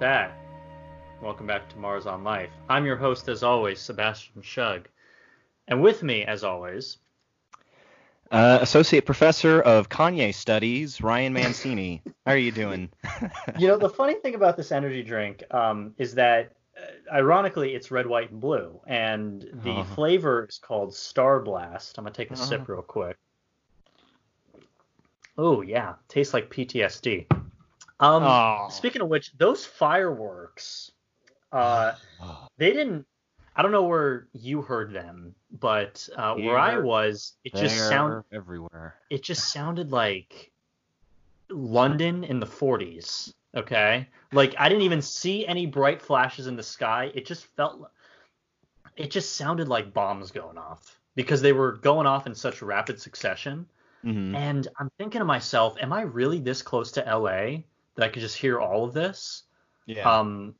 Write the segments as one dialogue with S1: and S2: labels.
S1: that. Welcome back to Mars on Life. I'm your host, as always, Sebastian Schug. And with me, as always,
S2: Uh, Associate Professor of Kanye Studies, Ryan Mancini. How are you doing?
S1: you know, the funny thing about this energy drink um, is that, uh, ironically, it's red, white, and blue. And the
S2: Uh-huh.
S1: flavor is called Star Blast. I'm going to take a sip
S2: Uh-huh.
S1: real quick. Oh, yeah. Tastes like PTSD. Um,
S2: Oh.
S1: Speaking of which, those fireworks, uh, they didn't. I don't know where you heard them, but uh, where I was, it just
S2: They're everywhere.
S1: it just sounded like London in the 40s. Okay, like I didn't even see any bright flashes in the sky. It just felt, it just sounded like bombs going off because they were going off in such rapid succession.
S2: hmm
S1: And I'm thinking to myself, am I really this close to LA that I could just hear all of this?
S2: Yeah.
S1: Um,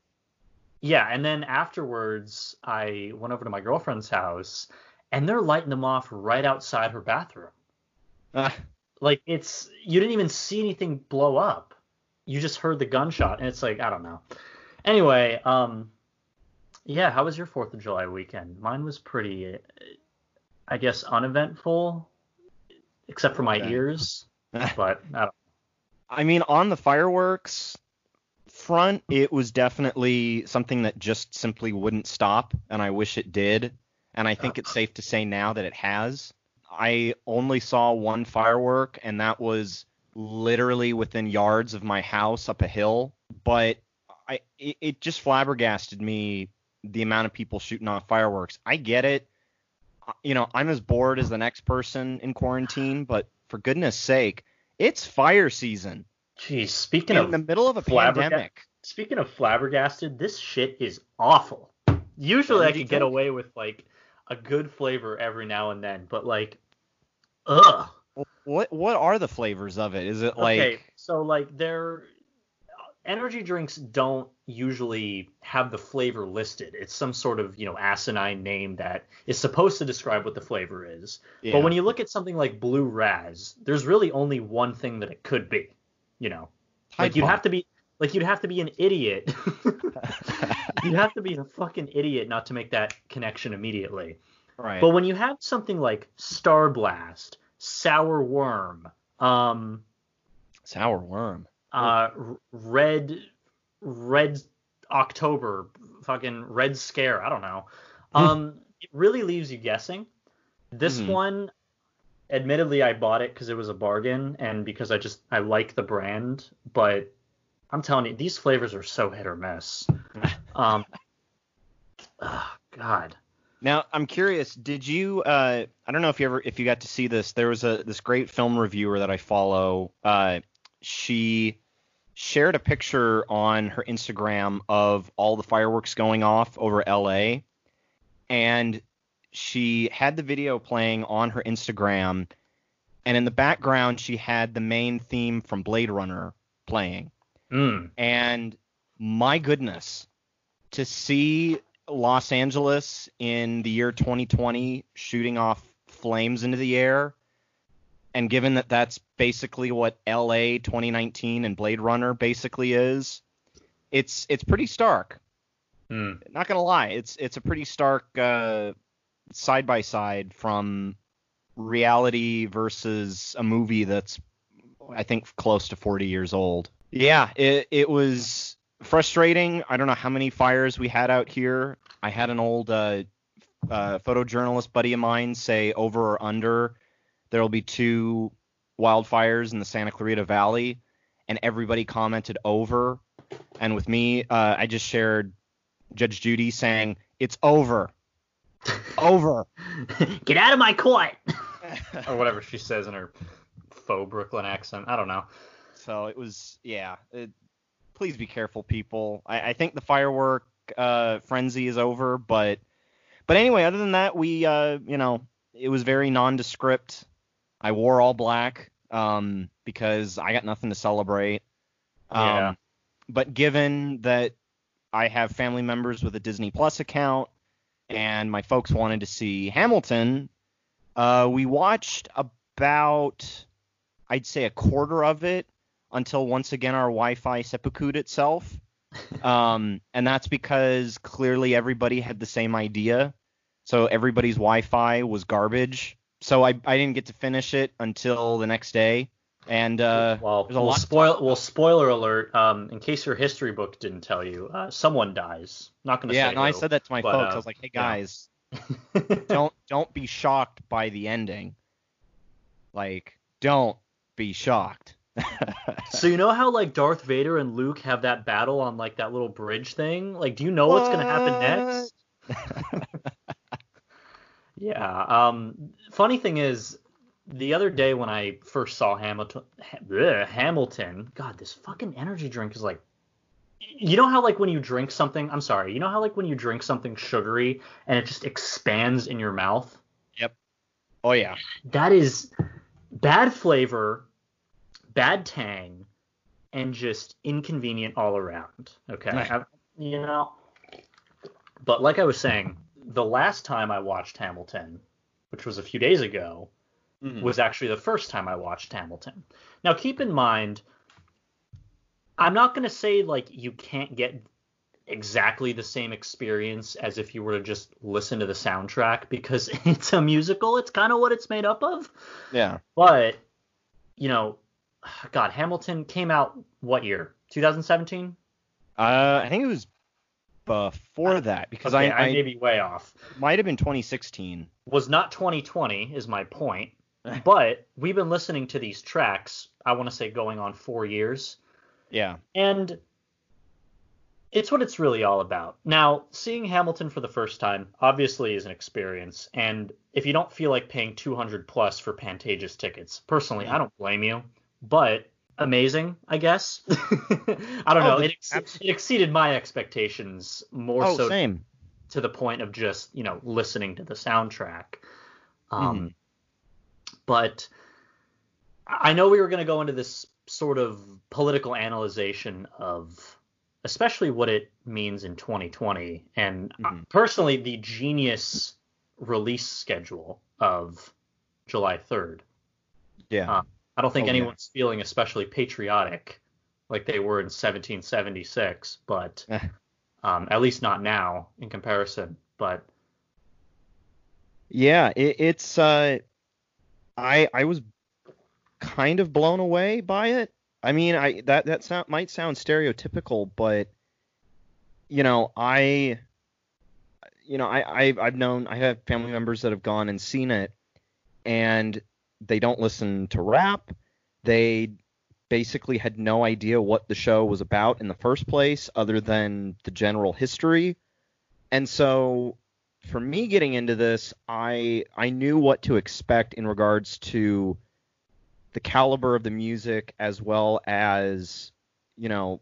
S1: yeah, and then afterwards, I went over to my girlfriend's house, and they're lighting them off right outside her bathroom.
S2: Ah,
S1: Like it's you didn't even see anything blow up. You just heard the gunshot, and it's like I don't know. Anyway, um, yeah, how was your Fourth of July weekend? Mine was pretty, I guess, uneventful, except for my
S2: Okay.
S1: ears. But I don't.
S2: I mean, on the fireworks front, it was definitely something that just simply wouldn't stop, and I wish it did. And I think it's safe to say now that it has. I only saw one firework, and that was literally within yards of my house up a hill. But I, it, it just flabbergasted me the amount of people shooting off fireworks. I get it. You know, I'm as bored as the next person in quarantine, but for goodness sake, it's fire season
S1: Geez, speaking
S2: in
S1: of
S2: the middle of a
S1: flabberga-
S2: pandemic.
S1: Speaking of flabbergasted, this shit is awful. Usually I could get away with like a good flavor every now and then, but like, ugh.
S2: What what are the flavors of it? Is it like
S1: okay, so like they're energy drinks don't usually have the flavor listed. It's some sort of you know asinine name that is supposed to describe what the flavor is.
S2: yeah.
S1: But when you look at something like Blue Raz, there's really only one thing that it could be. You know, like you'd have to be like you'd have to be an idiot. you'd have to be a fucking idiot not to make that connection immediately.
S2: right.
S1: But when you have something like Star Blast, Sour Worm, um,
S2: Sour worm.
S1: Uh, Red, Red October, fucking Red Scare, I don't know. Um, it really leaves you guessing. This
S2: Mhm.
S1: one, admittedly, I bought it because it was a bargain and because I just I like the brand, but I'm telling you, these flavors are so hit or miss. Um, oh, God.
S2: Now I'm curious. Did you? Uh, I don't know if you ever if you got to see this. There was a this great film reviewer that I follow. Uh, she shared a picture on her Instagram of all the fireworks going off over LA, and she had the video playing on her Instagram, and in the background she had the main theme from Blade Runner playing.
S1: Mm.
S2: And my goodness, to see Los Angeles in the year 2020 shooting off flames into the air, and given that that's basically what LA 2019 and Blade Runner basically is, it's it's pretty stark.
S1: Mm.
S2: Not gonna lie, it's it's a pretty stark uh, side by side from reality versus a movie that's I think close to 40 years old. Yeah, it it was frustrating. I don't know how many fires we had out here. I had an old uh, uh, photojournalist buddy of mine say over or under there will be two wildfires in the Santa Clarita Valley, and everybody commented over. And with me, uh, I just shared Judge Judy saying it's over, over.
S1: Get out of my court, or whatever she says in her faux Brooklyn accent. I don't know.
S2: So it was, yeah. It, please be careful, people. I, I think the firework uh, frenzy is over, but but anyway, other than that, we, uh, you know, it was very nondescript. I wore all black um, because I got nothing to celebrate. Um,
S1: Yeah.
S2: But given that I have family members with a Disney Plus account, and my folks wanted to see Hamilton, uh, we watched about, I'd say, a quarter of it until once again our Wi-Fi seppuku'd itself. um, and that's because clearly everybody had the same idea. So everybody's Wi-Fi was garbage. So I, I didn't get to finish it until the next day. And uh,
S1: well, well, spoil, well, spoiler alert. Um, in case your history book didn't tell you, uh, someone dies. Not gonna say
S2: yeah,
S1: say.
S2: no, I said that to my
S1: but,
S2: folks.
S1: uh,
S2: I was like, hey
S1: yeah.
S2: guys, don't don't be shocked by the ending. Like, don't be shocked.
S1: So you know how like Darth Vader and Luke have that battle on like that little bridge thing? Like, do you know what's gonna happen next? Yeah. Um. Funny thing is, the other day when I first saw Hamilton, bleh, Hamilton, God, this fucking energy drink is like. You know how like when you drink something, I'm sorry. You know how like when you drink something sugary and it just expands in your mouth? Yep.
S2: Oh yeah.
S1: That is bad flavor, bad tang, and just inconvenient all around. Okay.
S2: Right.
S1: I- you know. But like I was saying, the last time I watched Hamilton, which was a few days ago,
S2: Mhm.
S1: was actually the first time I watched Hamilton. Now keep in mind, I'm not going to say like you can't get exactly the same experience as if you were to just listen to the soundtrack because it's a musical. It's kind of what it's made up of.
S2: Yeah.
S1: But, you know, God, Hamilton came out what year? 2017?
S2: Uh, I think it was before that because
S1: Okay,
S2: I,
S1: I
S2: I
S1: may be way off.
S2: might have been 2016.
S1: Was not 2020 is my point. But we've been listening to these tracks, I want to say going on 4 years.
S2: Yeah.
S1: And it's what it's really all about. Now, seeing Hamilton for the first time obviously is an experience, and if you don't feel like paying 200 plus for Pantages tickets, personally, I don't blame you. But amazing, I guess. I don't
S2: Oh,
S1: know. It, ex- it exceeded my expectations more
S2: Oh,
S1: so
S2: same.
S1: to the point of just you know listening to the soundtrack. Um,
S2: Mm-hmm.
S1: But I know we were going to go into this sort of political analyzation of especially what it means in 2020 and uh,
S2: Mhm.
S1: personally the genius release schedule of July 3rd.
S2: Yeah.
S1: Uh, I don't think
S2: Oh, yeah.
S1: anyone's feeling especially patriotic like they were in 1776, but
S2: Eh.
S1: um, at least not now in comparison. But
S2: Yeah, it, it's uh I I was kind of blown away by it. I mean, I that that sound might sound stereotypical, but you know, I you know, I I've, I've known I have family members that have gone and seen it and they don't listen to rap. They basically had no idea what the show was about in the first place other than the general history. And so for me getting into this, I I knew what to expect in regards to the caliber of the music as well as you know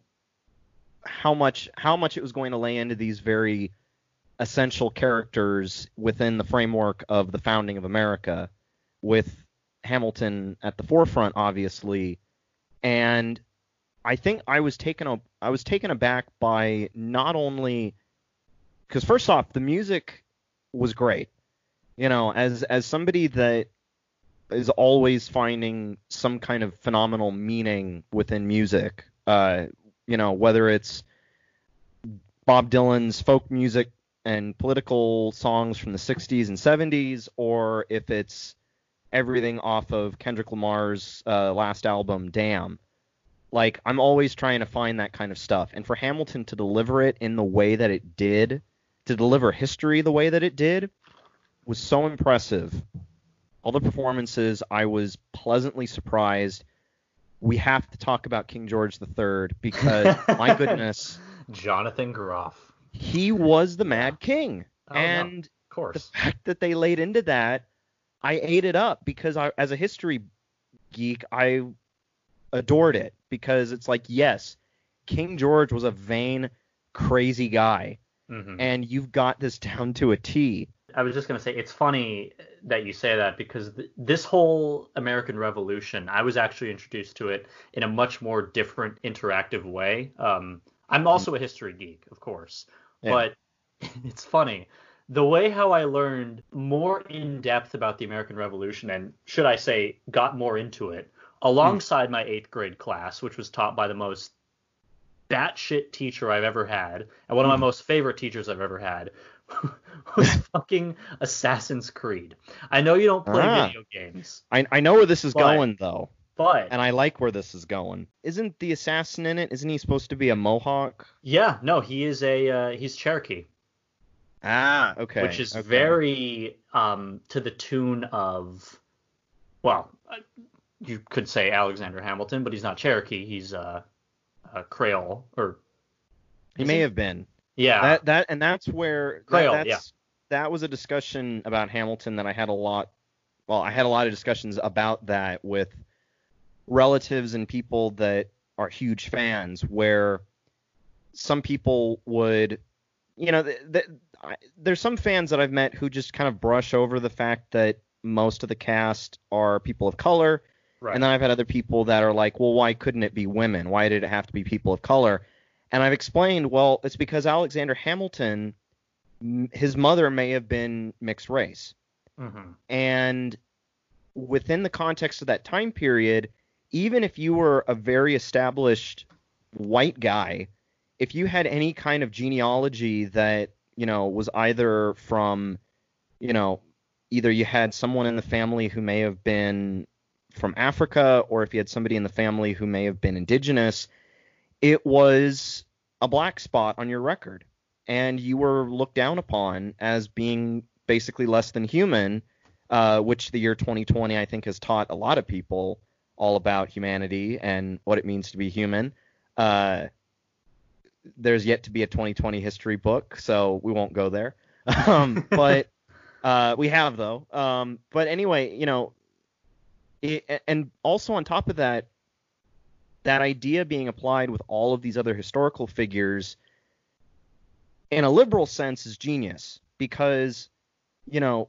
S2: how much how much it was going to lay into these very essential characters within the framework of the founding of America with Hamilton at the forefront obviously and I think I was taken a, I was taken aback by not only because first off the music was great. You know, as as somebody that is always finding some kind of phenomenal meaning within music, uh, you know, whether it's Bob Dylan's folk music and political songs from the 60s and 70s, or if it's everything off of Kendrick Lamar's uh, last album, Damn. Like, I'm always trying to find that kind of stuff. And for Hamilton to deliver it in the way that it did, to deliver history the way that it did, was so impressive. All the performances, I was pleasantly surprised. We have to talk about King George III because, my goodness,
S1: Jonathan Groff,
S2: he was the Mad King.
S1: Oh, no.
S2: and
S1: of
S2: the fact that they laid into that, I ate it up because I, as a history geek, I adored it because it's like, yes, King George was a vain, crazy guy,
S1: Mhm.
S2: and you've got this down to a T.
S1: I was just gonna say it's funny that you say that because th- this whole American Revolution, I was actually introduced to it in a much more different, interactive way. Um, I'm also a history geek, of course,
S2: Yeah.
S1: but it's funny the way how I learned more in depth about the American Revolution, and should I say, got more into it, alongside my eighth grade class, which was taught by the most batshit teacher I've ever had, and one of my most favorite teachers I've ever had, was fucking Assassin's Creed. I know you don't play
S2: Ah.
S1: video games,
S2: I I know where this is
S1: But-
S2: going though,
S1: but
S2: and I like where this is going. Isn't the assassin in it? Isn't he supposed to be a Mohawk?
S1: yeah, no, he is a uh, he's Cherokee,
S2: Ah, okay.
S1: which is
S2: okay.
S1: very um to the tune of, well, uh, you could say Alexander Hamilton, but he's not Cherokee. He's uh, uh Creole or
S2: He may
S1: he?
S2: have been.
S1: yeah.
S2: That that and that's where that,
S1: Creole,
S2: that's,
S1: yeah.
S2: that was a discussion about Hamilton that I had a lot. Well, I had a lot of discussions about that with relatives and people that are huge fans, where some people would, you know, th- th- I, there's some fans that I've met who just kind of brush over the fact that most of the cast are people of color.
S1: right.
S2: And then I've had other people that are like, well, why couldn't it be women? Why did it have to be people of color? And I've explained, well, it's because Alexander Hamilton, his mother may have been mixed race.
S1: hmm
S2: And within the context of that time period, even if you were a very established white guy, if you had any kind of genealogy that, you know, was either from, you know, either you had someone in the family who may have been from Africa or if you had somebody in the family who may have been indigenous, it was a black spot on your record. And you were looked down upon as being basically less than human, uh, which the year 2020, I think, has taught a lot of people all about humanity and what it means to be human. Uh, there's yet to be a 2020 history book, so we won't go there. Um, but uh, we have though. Um, but anyway, you know, it, and also on top of that, that idea being applied with all of these other historical figures in a liberal sense is genius because, you know,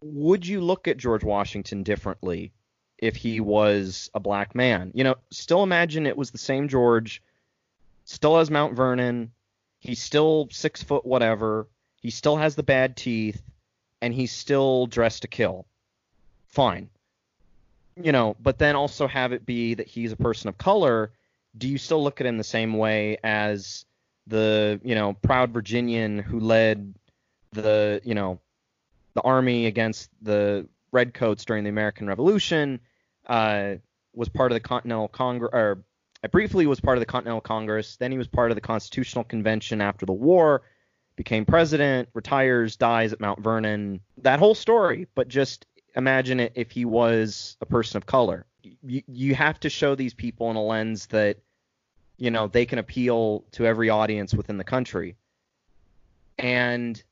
S2: would you look at George Washington differently if he was a black man? You know, still imagine it was the same George, still has Mount Vernon, he's still six foot whatever, he still has the bad teeth, and he's still dressed to kill. Fine. You know, but then also have it be that he's a person of color. Do you still look at him the same way as the, you know, proud Virginian who led the, you know, the army against the redcoats during the American Revolution, uh, was part of the Continental Congress, or I briefly was part of the Continental Congress. Then he was part of the Constitutional Convention after the war, became president, retires, dies at Mount Vernon. That whole story, but just imagine it if he was a person of color. You, you have to show these people in a lens that, you know, they can appeal to every audience within the country. And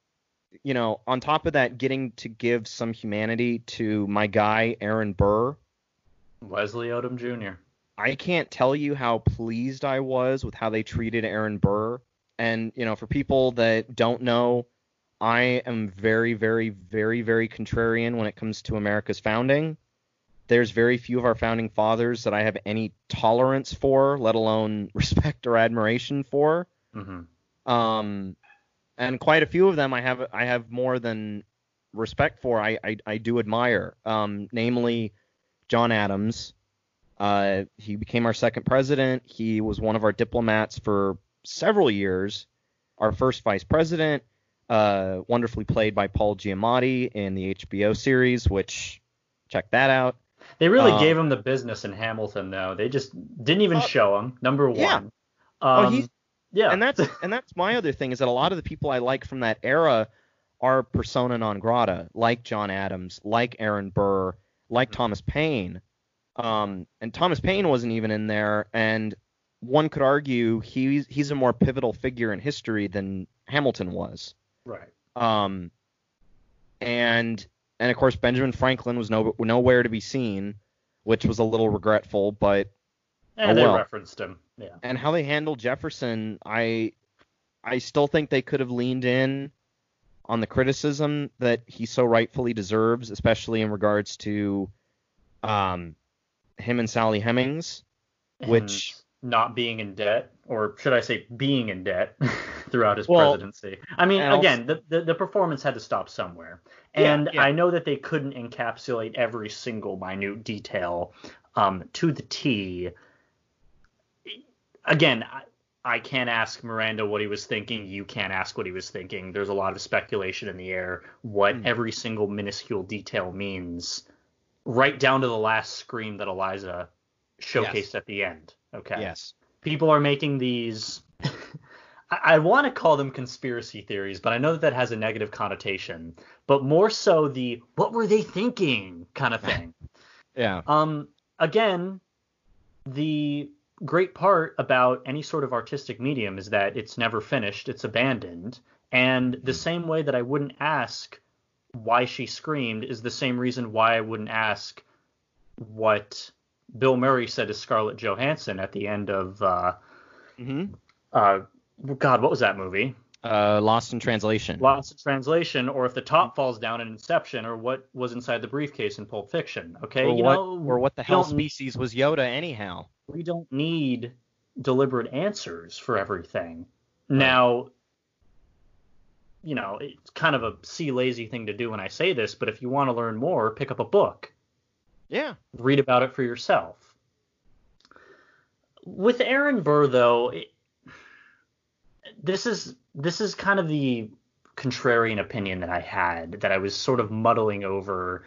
S2: you know, on top of that, getting to give some humanity to my guy Aaron Burr.
S1: Leslie Odom Jr.
S2: I can't tell you how pleased I was with how they treated Aaron Burr. And you know, for people that don't know, I am very, very, very, very contrarian when it comes to America's founding. There's very few of our founding fathers that I have any tolerance for, let alone respect or admiration for.
S1: hmm
S2: um, and quite a few of them I have I have more than respect for. I I, I do admire, um, namely John Adams. Uh, he became our second president. He was one of our diplomats for several years. Our first vice president, uh, wonderfully played by Paul Giamatti in the HBO series, which check that out.
S1: They really
S2: Um,
S1: gave him the business in Hamilton, though. They just didn't even
S2: Uh,
S1: show him. Number one.
S2: yeah.
S1: Um,
S2: Oh, he's-
S1: yeah.
S2: and that's and that's my other thing is that a lot of the people I like from that era are persona non grata, like John Adams, like Aaron Burr, like
S1: Mhm.
S2: Thomas Paine. Um, and Thomas Paine wasn't even in there, and one could argue he's he's a more pivotal figure in history than Hamilton was.
S1: right.
S2: Um, and and of course Benjamin Franklin was no, nowhere to be seen, which was a little regretful, but
S1: And
S2: Oh,
S1: they
S2: well.
S1: referenced him. Yeah.
S2: and how they handled Jefferson, I I still think they could have leaned in on the criticism that he so rightfully deserves, especially in regards to um him and Sally Hemings. Which-
S1: And not being in debt, or should I say being in debt throughout his
S2: Well,
S1: presidency. I mean, again, the, the the performance had to stop somewhere, and
S2: yeah.
S1: I know that they couldn't encapsulate every single minute detail um, to the T. again, I, I can't ask Miranda what he was thinking. You can't ask what he was thinking. There's a lot of speculation in the air what
S2: Hmm.
S1: every single minuscule detail means, right down to the last scream that Eliza showcased
S2: Yes.
S1: at the end. Okay.
S2: Yes.
S1: People are making these. I, I want to call them conspiracy theories, but I know that that has a negative connotation. But more so the "what were they thinking" kind of thing.
S2: Yeah.
S1: Um, again, the great part about any sort of artistic medium is that it's never finished, it's abandoned. And the same way that I wouldn't ask why she screamed is the same reason why I wouldn't ask what Bill Murray said to Scarlett Johansson at the end of uh,
S2: hmm
S1: uh, God, what was that movie?
S2: Uh, Lost in Translation.
S1: Lost in Translation, or if the top falls down in Inception, or what was inside the briefcase in Pulp Fiction. Okay,
S2: or
S1: you
S2: what?
S1: know,
S2: or what the hell species was Yoda anyhow?
S1: we don't need deliberate answers for everything. Now, you know, it's kind of a see lazy thing to do when I say this, but if you want to learn more, pick up a book,
S2: Yeah.
S1: read about it for yourself. With Aaron Burr, though, it, this is this is kind of the contrarian opinion that I had that I was sort of muddling over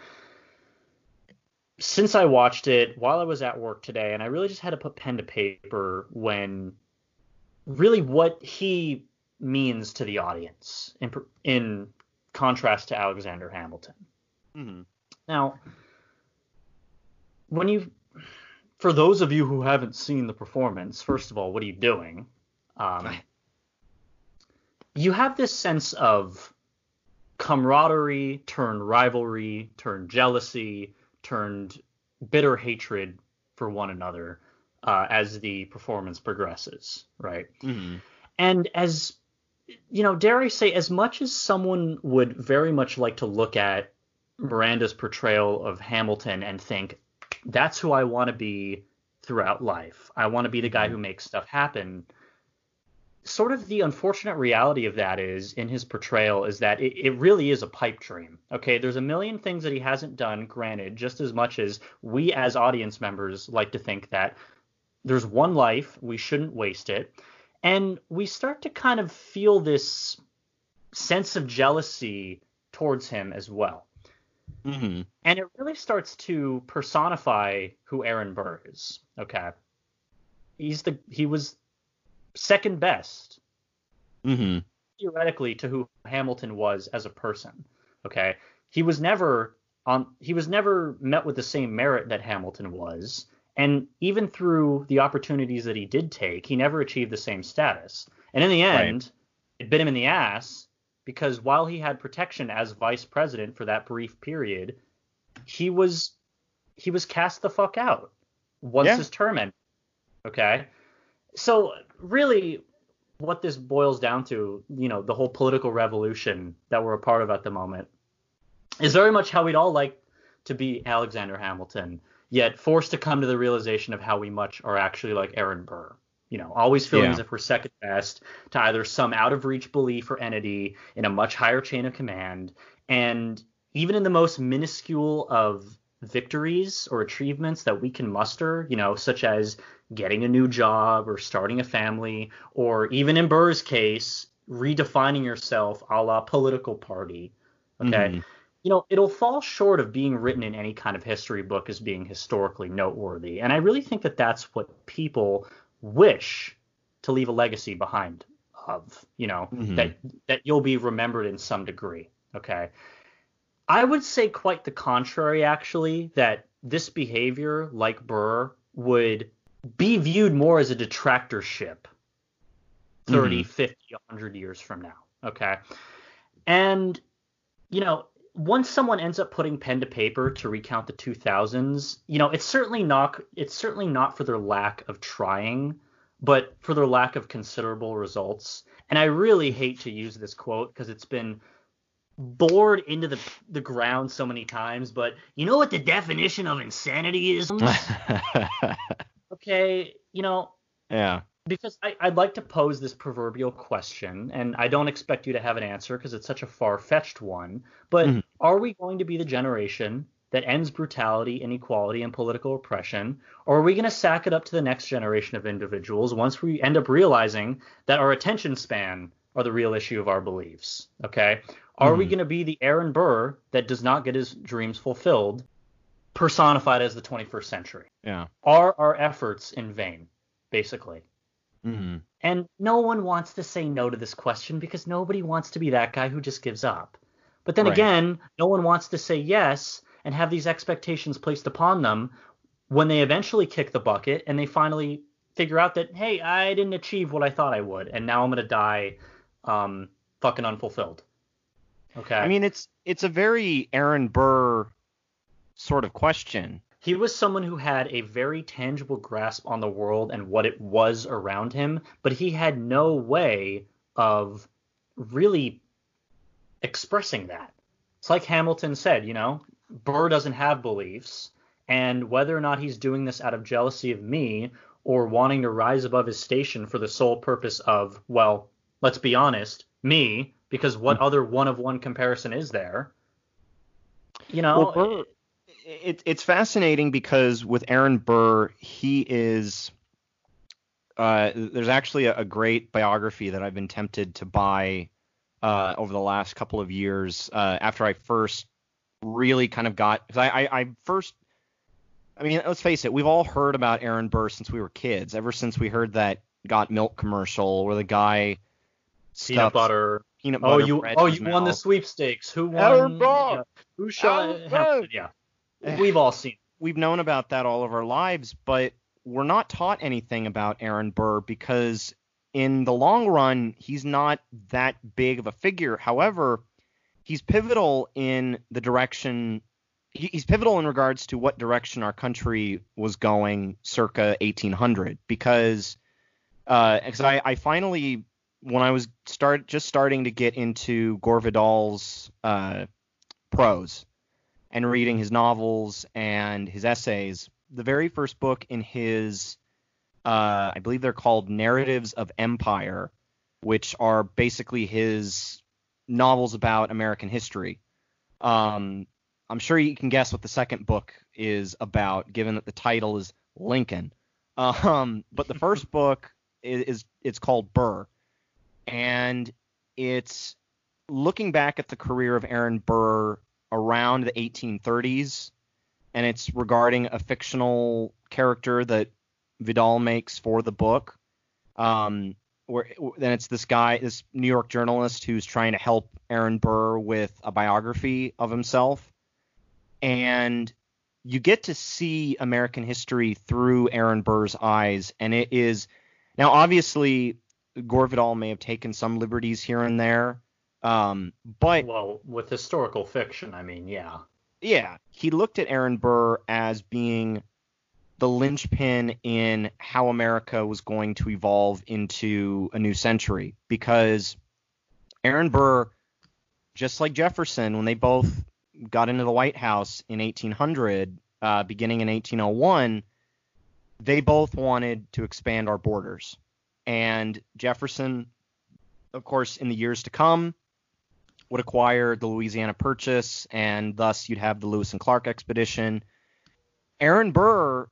S1: since I watched it while I was at work today, and I really just had to put pen to paper when really what he means to the audience in in contrast to Alexander Hamilton.
S2: hmm
S1: Now, when you, for those of you who haven't seen the performance, first of all, what are you doing? Um, you have this sense of camaraderie turned rivalry turned jealousy turned bitter hatred for one another uh, as the performance progresses, right?
S2: hmm
S1: And as you know, dare I say, as much as someone would very much like to look at Miranda's portrayal of Hamilton and think, that's who I want to be throughout life. I want to be the guy who makes stuff happen. Sort of the unfortunate reality of that is, in his portrayal, is that it, it really is a pipe dream. Okay, there's a million things that he hasn't done, granted, just as much as we as audience members like to think that there's one life, we shouldn't waste it and we start to kind of feel this sense of jealousy towards him as well.
S2: hmm
S1: And it really starts to personify who Aaron Burr is. Okay. He's the he was second best
S2: hmm
S1: theoretically to who Hamilton was as a person. Okay. He was never on he was never met with the same merit that Hamilton was. And even through the opportunities that he did take, he never achieved the same status. And in the
S2: Right.
S1: end, it bit him in the ass because while he had protection as vice president for that brief period, he was he was cast the fuck out once
S2: Yeah.
S1: his term ended. Okay. So really what this boils down to, you know, the whole political revolution that we're a part of at the moment, is very much how we'd all like to be Alexander Hamilton, yet forced to come to the realization of how we much are actually like Aaron Burr. You know, always feeling
S2: Yeah.
S1: as if we're second best to either some out of reach belief or entity in a much higher chain of command. And even in the most minuscule of victories or achievements that we can muster, you know, such as getting a new job or starting a family, or even in Burr's case, redefining yourself a la political party. Okay.
S2: Mhm.
S1: You know, it'll fall short of being written in any kind of history book as being historically noteworthy. And I really think that that's what people wish to leave a legacy behind of, you know,
S2: Mhm.
S1: that that you'll be remembered in some degree. Okay. I would say quite the contrary, actually, that this behavior, like Burr, would be viewed more as a detractorship 30, 50, 100 years from now. Okay. And, you know, once someone ends up putting pen to paper to recount the 2000s, you know, it's certainly not it's certainly not for their lack of trying, but for their lack of considerable results. And I really hate to use this quote because it's been bored into the the ground so many times, but you know what the definition of insanity is? okay, you know,
S2: yeah.
S1: Because I, I'd like to pose this proverbial question, and I don't expect you to have an answer because it's such a far fetched one. But
S2: Mhm.
S1: are we going to be the generation that ends brutality, inequality, and political oppression? Or are we going to sack it up to the next generation of individuals once we end up realizing that our attention span are the real issue of our beliefs? Okay. Are mm-hmm. we going to be the Aaron Burr that does not get his dreams fulfilled, personified as the 21st century?
S2: Yeah.
S1: Are our efforts in vain, basically?
S2: Mm-hmm.
S1: And no one wants to say no to this question because nobody wants to be that guy who just gives up. But then right. again, no one wants to say yes and have these expectations placed upon them when they eventually kick the bucket and they finally figure out that hey, I didn't achieve what I thought I would, and now I'm gonna die, um, fucking unfulfilled. Okay. I
S2: mean, it's it's a very Aaron Burr sort of question.
S1: He was someone who had a very tangible grasp on the world and what it was around him, but he had no way of really expressing that. It's like Hamilton said, you know, Burr doesn't have beliefs, and whether or not he's doing this out of jealousy of me or wanting to rise above his station for the sole purpose of, well, let's be honest, me, because what mm-hmm. other one of one comparison is there? You know,
S2: well, Burr, it, it's fascinating because with Aaron Burr, he is. Uh, there's actually a, a, great biography that I've been tempted to buy uh, over the last couple of years uh, after I first really kind of got because I, I, I first I mean let's face it we've all heard about Aaron Burr since we were kids. Ever since we heard that got milk commercial where the guy
S1: peanut butter
S2: peanut
S1: oh,
S2: butter
S1: you oh you won the sweepstakes. Who won?
S2: Aaron Burr!
S1: who shot yeah we've all seen
S2: we've known about that all of our lives but we're not taught anything about Aaron Burr because in the long run he's not that big of a figure. However he's pivotal in the direction he's pivotal in regards to what direction our country was going circa 1800 because uh, cause I, I finally when I was start just starting to get into Gore Vidal's uh, prose and reading his novels and his essays, the very first book in his uh, I believe they're called Narratives of Empire, which are basically his novels about American history. Um, I'm sure you can guess what the second book is about, given that the title is Lincoln. Um, but the first book is, is it's called Burr, and it's looking back at the career of Aaron Burr around the 1830s, and it's regarding a fictional character that Vidal makes for the book. Um, where then it's this guy, this New York journalist who's trying to help Aaron Burr with a biography of himself, and you get to see American history through Aaron Burr's eyes, and it is now obviously Gore Vidal may have taken some liberties here and there, um, but
S1: well, with historical fiction, I mean, yeah,
S2: yeah, he looked at Aaron Burr as being the linchpin in how America was going to evolve into a new century because Aaron Burr, just like Jefferson, when they both got into the White House in 1800, uh, beginning in 1801, they both wanted to expand our borders. And Jefferson, of course, in the years to come, would acquire the Louisiana Purchase, and thus you'd have the Lewis and Clark expedition. Aaron Burr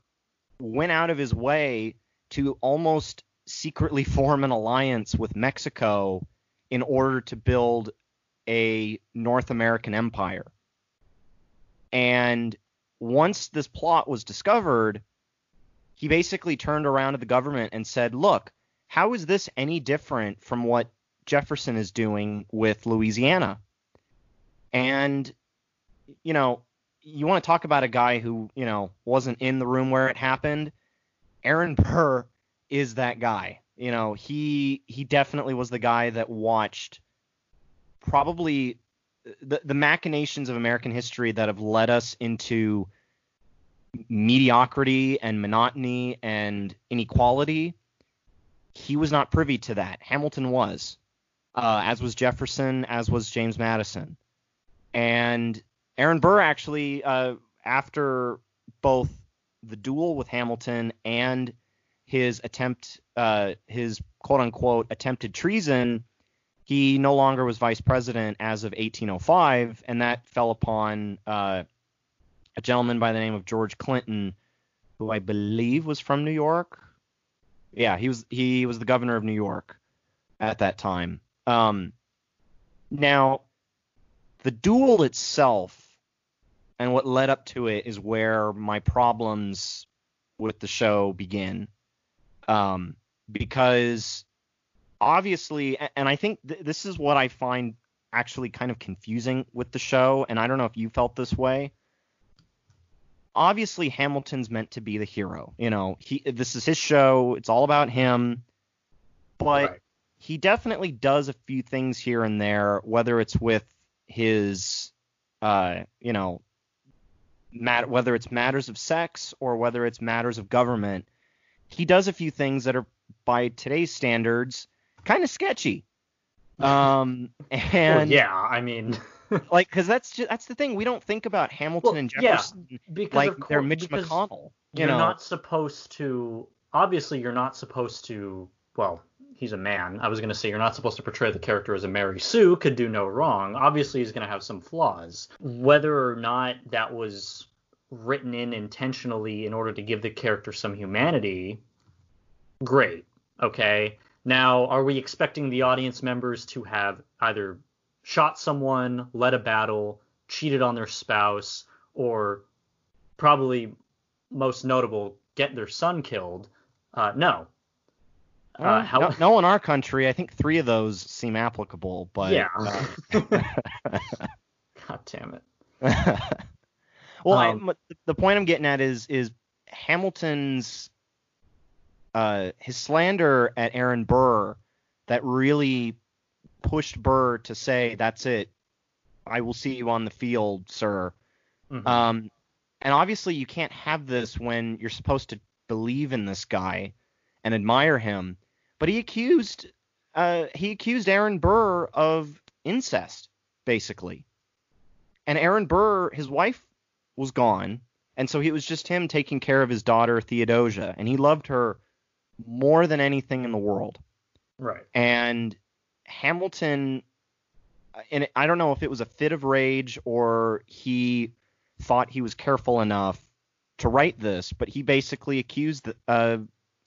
S2: went out of his way to almost secretly form an alliance with Mexico in order to build a North American empire. And once this plot was discovered, he basically turned around to the government and said, Look, how is this any different from what Jefferson is doing with Louisiana? And, you know, you want to talk about a guy who, you know, wasn't in the room where it happened. Aaron Burr is that guy. You know, he he definitely was the guy that watched probably the the machinations of American history that have led us into mediocrity and monotony and inequality. He was not privy to that. Hamilton was, uh, as was Jefferson, as was James Madison, and Aaron Burr actually, uh, after both the duel with Hamilton and his attempt, uh, his quote unquote attempted treason, he no longer was vice president as of 1805, and that fell upon uh, a gentleman by the name of George Clinton, who I believe was from New York. Yeah, he was he was the governor of New York at that time. Um, now, the duel itself and what led up to it is where my problems with the show begin. Um, because obviously, and I think th- this is what I find actually kind of confusing with the show, and I don't know if you felt this way. Obviously, Hamilton's meant to be the hero. You know, he this is his show. It's all about him. But
S1: Right.
S2: He definitely does a few things here and there, whether it's with his, uh, you know, mat- whether it's matters of sex or whether it's matters of government. He does a few things that are, by today's standards, kind of sketchy. Um,
S1: Well,
S2: and
S1: yeah, I mean,
S2: like, because that's just, that's the thing. We don't think about Hamilton
S1: Well,
S2: and
S1: yeah,
S2: Jefferson
S1: because
S2: like
S1: course,
S2: they're Mitch McConnell. You
S1: you're
S2: know,
S1: not supposed to. Obviously, you're not supposed to. Well, he's a man. I was going to say you're not supposed to portray the character as a Mary Sue could do no wrong. Obviously, he's going to have some flaws. Whether or not that was written in intentionally in order to give the character some humanity, great. Okay. Now, are we expecting the audience members to have either shot someone, led a battle, cheated on their spouse, or probably most notable, get their son killed? Uh, no. Uh, how,
S2: no, no in our country. I think three of those seem applicable, but
S1: yeah.
S2: uh,
S1: God damn it.
S2: well,
S1: Um,
S2: m- the point I'm getting at is is Hamilton's uh, his slander at Aaron Burr that really pushed Burr to say, "That's it, I will see you on the field, sir."
S1: Mhm.
S2: Um, and obviously, you can't have this when you're supposed to believe in this guy and admire him. But he accused uh, he accused Aaron Burr of incest, basically. And Aaron Burr, his wife was gone, and so it was just him taking care of his daughter Theodosia, and he loved her more than anything in the world
S1: right.
S2: and Hamilton and I don't know if it was a fit of rage or he thought he was careful enough to write this, but he basically accused uh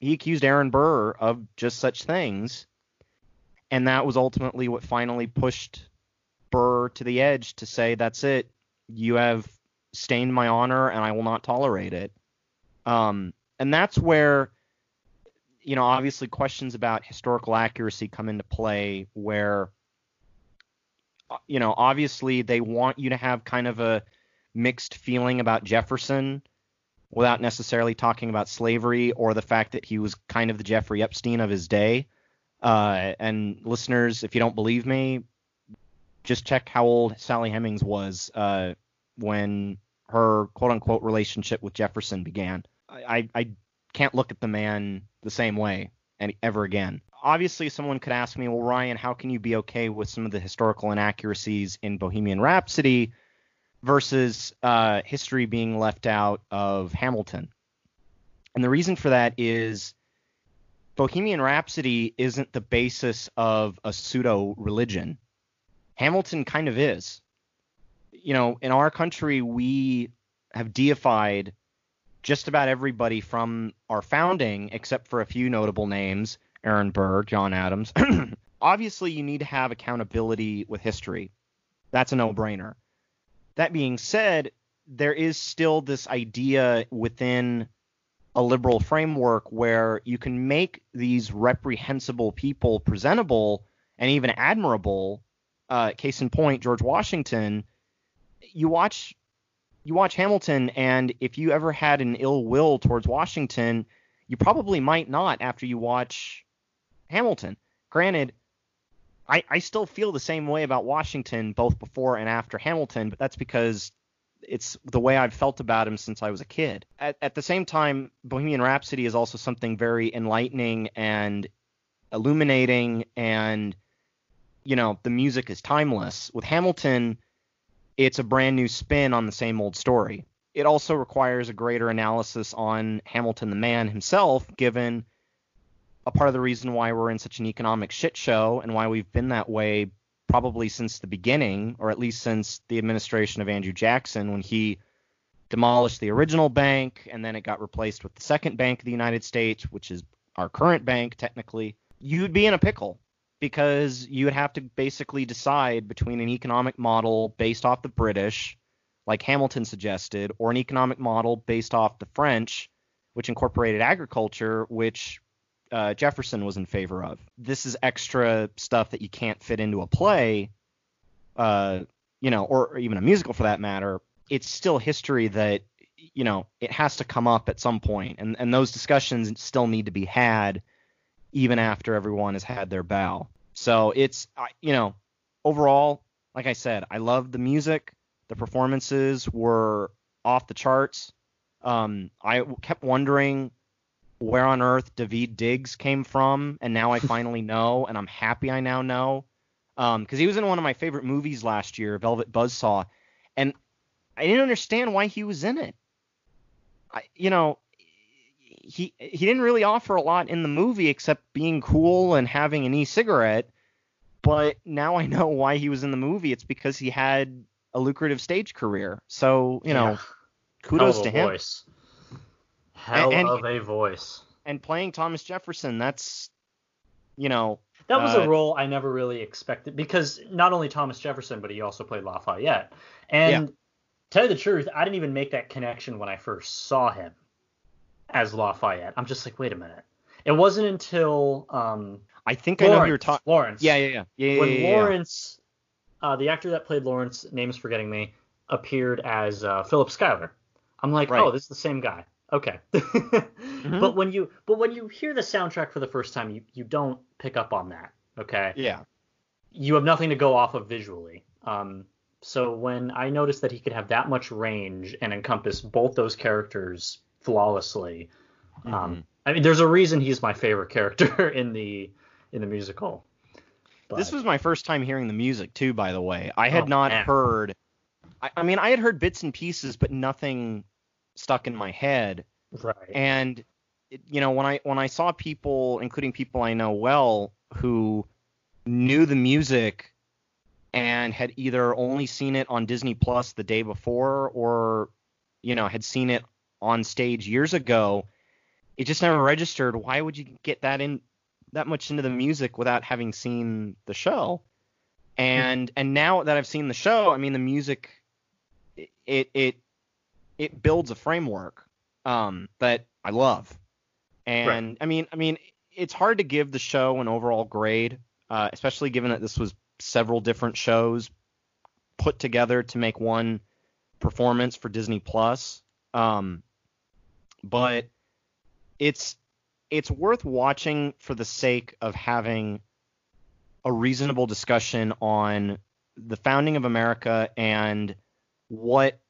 S2: he accused Aaron Burr of just such things, and that was ultimately what finally pushed Burr to the edge to say, "That's it, you have stained my honor, and I will not tolerate it." Um, and that's where you know, obviously questions about historical accuracy come into play where, uh, you know, obviously they want you to have kind of a mixed feeling about Jefferson without necessarily talking about slavery or the fact that he was kind of the Jeffrey Epstein of his day. Uh, and listeners, if you don't believe me, just check how old Sally Hemings was uh, when her quote unquote relationship with Jefferson began. I, I, I can't look at the man the same way any, ever again. Obviously, someone could ask me, well, Ryan, how can you be okay with some of the historical inaccuracies in Bohemian Rhapsody versus uh, history being left out of Hamilton? And the reason for that is Bohemian Rhapsody isn't the basis of a pseudo religion. Hamilton kind of is. You know, in our country, we have deified just about everybody from our founding, except for a few notable names Aaron Burr, John Adams. Obviously, you need to have accountability with history. That's a no brainer. That being said, there is still this idea within a liberal framework where you can make these reprehensible people presentable and even admirable. Uh, case in point, George Washington. You watch you watch Hamilton, and if you ever had an ill will towards Washington, you probably might not after you watch Hamilton. Granted, I, I still feel the same way about Washington both before and after Hamilton, but that's because it's the way I've felt about him since I was a kid. At, at the same time, Bohemian Rhapsody is also something very enlightening and illuminating, and, you know, the music is timeless. With Hamilton, it's a brand new spin on the same old story. It also requires a greater analysis on Hamilton the man himself, given a part of the reason why we're in such an economic shit show and why we've been that way probably since the beginning, or at least since the administration of Andrew Jackson when he demolished the original bank, and then it got replaced with the second bank of the United States, which is our current bank technically, you'd be in a pickle because you would have to basically decide between an economic model based off the British, like Hamilton suggested, or an economic model based off the French, which incorporated agriculture, which uh, Jefferson was in favor of. This is extra stuff that you can't fit into a play, uh, you know, or, or even a musical for that matter. It's still history that you know it has to come up at some point, and and those discussions still need to be had even after everyone has had their bow. So it's you know overall, like I said, I love the music. The performances were off the charts. Um, I kept wondering where on earth Daveed Diggs came from, and now I finally know, and I'm happy I now know. Because um, he was in one of my favorite movies last year, Velvet Buzzsaw, and I didn't understand why he was in it. I, you know, he he didn't really offer a lot in the movie except being cool and having an e-cigarette. But now I know why he was in the movie. It's because he had a lucrative stage career. So you know,
S1: Yeah.
S2: kudos
S1: Hell
S2: to him.
S1: Voice. Hell
S2: And-
S1: of a voice.
S2: And playing Thomas Jefferson, that's you know,
S1: That was
S2: Uh,
S1: a role I never really expected because not only Thomas Jefferson, but he also played Lafayette. And to tell you the truth, I didn't even make that connection when I first saw him as Lafayette. I'm just like, wait a minute. It wasn't until um,
S2: I think I know who you're
S1: Laurens.
S2: talking.
S1: Laurens.
S2: Yeah, yeah, yeah, yeah, yeah,
S1: when
S2: yeah, yeah.
S1: Laurens, uh, the actor that played Laurens, name is forgetting me, appeared as uh, Philip Schuyler. I'm like,
S2: Right.
S1: Oh, this is the same guy. Okay. But when you but when you hear the soundtrack for the first time, you, you don't pick up on that. Okay.
S2: Yeah.
S1: You have nothing to go off of visually. Um, so when I noticed that he could have that much range and encompass both those characters flawlessly,
S2: Mm-hmm.
S1: um, I mean, there's a reason he's my favorite character in the in the musical.
S2: This was my first time hearing the music too, by the way. I had
S1: Oh,
S2: not
S1: man.
S2: heard. I, I mean, I had heard bits and pieces, but nothing stuck in my head.
S1: right.
S2: And it, you know, when I when I saw people, including people I know well, who knew the music and had either only seen it on Disney Plus the day before, or you know, had seen it on stage years ago, it just never registered. Why would you get that in that much into the music without having seen the show? And and now that I've seen the show, I mean, the music it it it builds a framework um, that I love. And I mean, I mean, it's hard to give the show an overall grade, uh, especially given that this was several different shows put together to make one performance for Disney Plus. Um, but it's it's worth watching for the sake of having a reasonable discussion on the founding of America and what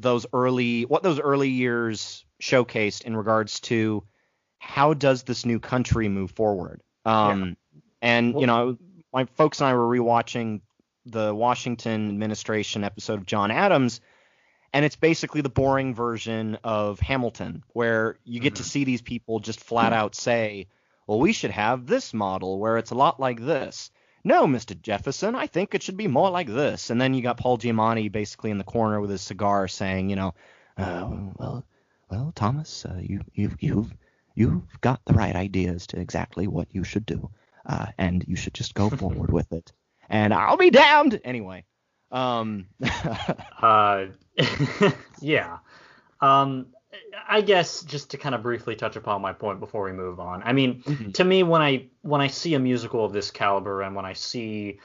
S2: those early what those early years showcased in regards to how does this new country move forward? Um and you know my folks and I were rewatching the Washington administration episode of John Adams and it's basically the boring version of Hamilton where you get to see these people just flat out say well we should have this model where it's a lot like this no, Mr. Jefferson, I think it should be more like this. And then you got Paul Giamatti basically in the corner with his cigar saying, you know, uh, well, well, Thomas, uh, you, you, you've, you've got the right ideas to exactly what you should do, uh, and you should just go forward with it. And I'll be damned anyway. Um,
S1: Uh, yeah. Um, I guess just to kind of briefly touch upon my point before we move on. I mean,
S2: Mhm.
S1: to me, when I when I see a musical of this caliber, and when I see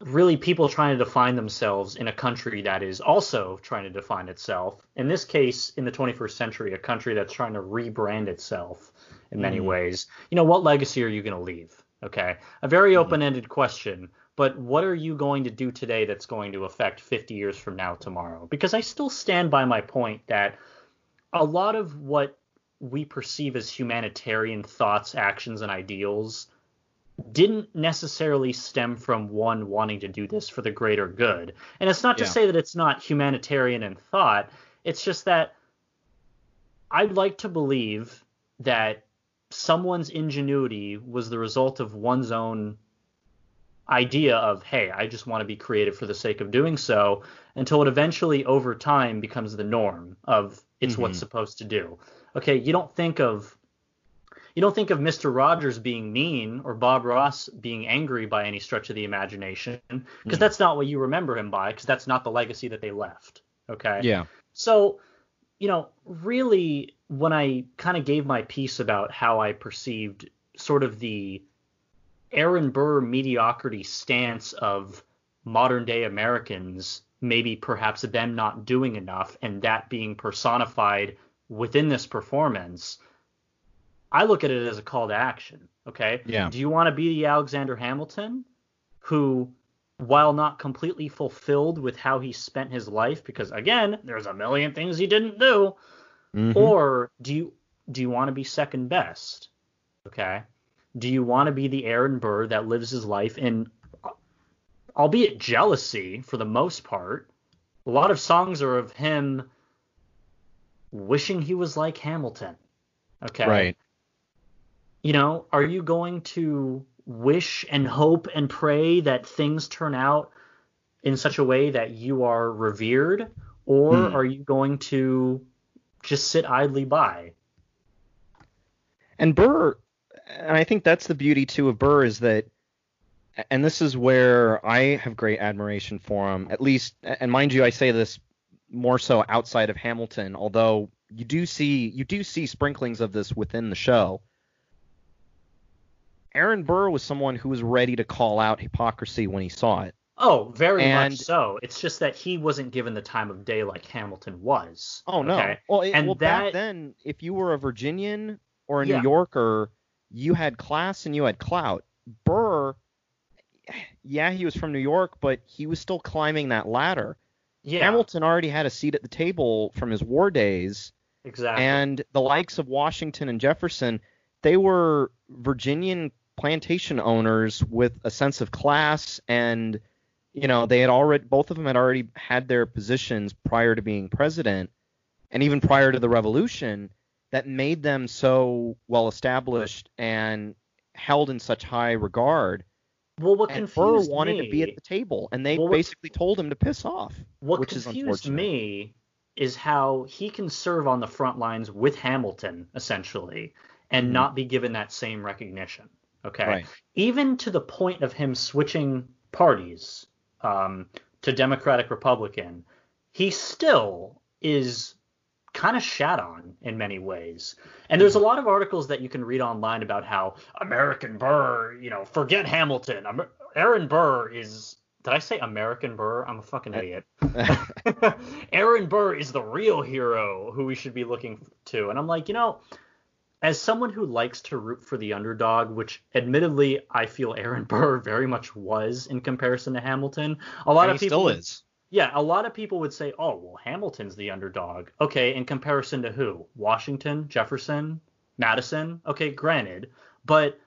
S1: really people trying to define themselves in a country that is also trying to define itself, in this case, in the 21st century, a country that's trying to rebrand itself in many
S2: Mhm.
S1: ways, you know, what legacy are you going to leave? Okay, a very open-ended question, but what are you going to do today that's going to affect 50 years from now tomorrow? Because I still stand by my point that a lot of what we perceive as humanitarian thoughts, actions, and ideals didn't necessarily stem from one wanting to do this for the greater good. And it's not to
S2: Yeah.
S1: say that it's not humanitarian in thought, it's just that I'd like to believe that someone's ingenuity was the result of one's own idea of hey i just want to be creative for the sake of doing so until it eventually over time becomes the norm of it's mm-hmm. what's supposed to do okay you don't think of you don't think of Mr. Rogers being mean or Bob Ross being angry by any stretch of the imagination because mm. that's not what you remember him by because that's not the legacy that they left. Okay.
S2: Yeah.
S1: So, you know, really, when I kind of gave my piece about how I perceived sort of the Aaron Burr mediocrity stance of modern day Americans, maybe perhaps them not doing enough, and that being personified within this performance, I look at it as a call to action. Okay.
S2: Yeah.
S1: Do you want to be the Alexander Hamilton who, while not completely fulfilled with how he spent his life, because again, there's a million things he didn't do, mm-hmm. or do you do you want to be second best? Okay. Do you want to be the Aaron Burr that lives his life in, albeit jealousy for the most part? A lot of songs are of him wishing he was like Hamilton. Okay.
S2: Right
S1: you know, are you going to wish and hope and pray that things turn out in such a way that you are revered, or hmm. are you going to just sit idly by?
S2: And Burr, and I think that's the beauty too of Burr is that, and this is where I have great admiration for him. At least, and mind you, I say this more so outside of Hamilton, although you do see you do see sprinklings of this within the show. Aaron Burr was someone who was ready to call out hypocrisy when he saw it.
S1: Oh, very and, much so. It's just that he wasn't given the time of day like Hamilton was.
S2: Oh no.
S1: Okay?
S2: Well, it, and well, that, back then, if you were a Virginian or a yeah. New Yorker, you had class and you had clout. Burr, yeah, he was from New York, but he was still climbing that ladder. Yeah. Hamilton already had a seat at the table from his war days.
S1: Exactly.
S2: And the likes of Washington and Jefferson, they were Virginian plantation owners with a sense of class and you know they had already both of them had already had their positions prior to being president and even prior to the revolution that made them so well established and held in such high regard
S1: well, what
S2: and
S1: confused
S2: Burr wanted
S1: me,
S2: to be at the table, and they
S1: well,
S2: basically told him to piss off.
S1: What
S2: which
S1: confused
S2: is
S1: me is how he can serve on the front lines with Hamilton, essentially, and mm-hmm. not be given that same recognition. Okay.
S2: Right.
S1: Even to the point of him switching parties um, to Democratic Republican, he still is kind of shat on in many ways. And there's a lot of articles that you can read online about how American Burr, you know, forget Hamilton. Amer- Aaron Burr is. Did I say American Burr? I'm a fucking idiot. Aaron Burr is the real hero who we should be looking to. And I'm like, you know, as someone who likes to root for the underdog, which admittedly I feel Aaron Burr very much was in comparison to Hamilton, a lot
S2: and
S1: of people
S2: still is.
S1: Yeah, a lot of people would say, "Oh, well, Hamilton's the underdog." Okay, in comparison to who? Washington, Jefferson, Madison. Okay, granted, but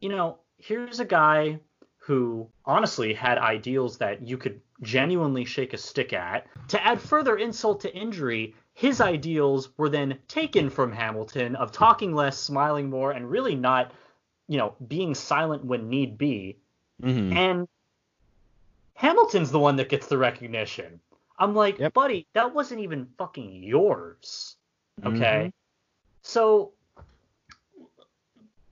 S1: you know, here's a guy who honestly had ideals that you could genuinely shake a stick at. To add further insult to injury, his ideals were then taken from Hamilton of talking less, smiling more, and really not, you know, being silent when need be.
S2: Mm-hmm.
S1: And Hamilton's the one that gets the recognition. I'm like, yep. buddy, that wasn't even fucking yours. Okay. Mm-hmm. So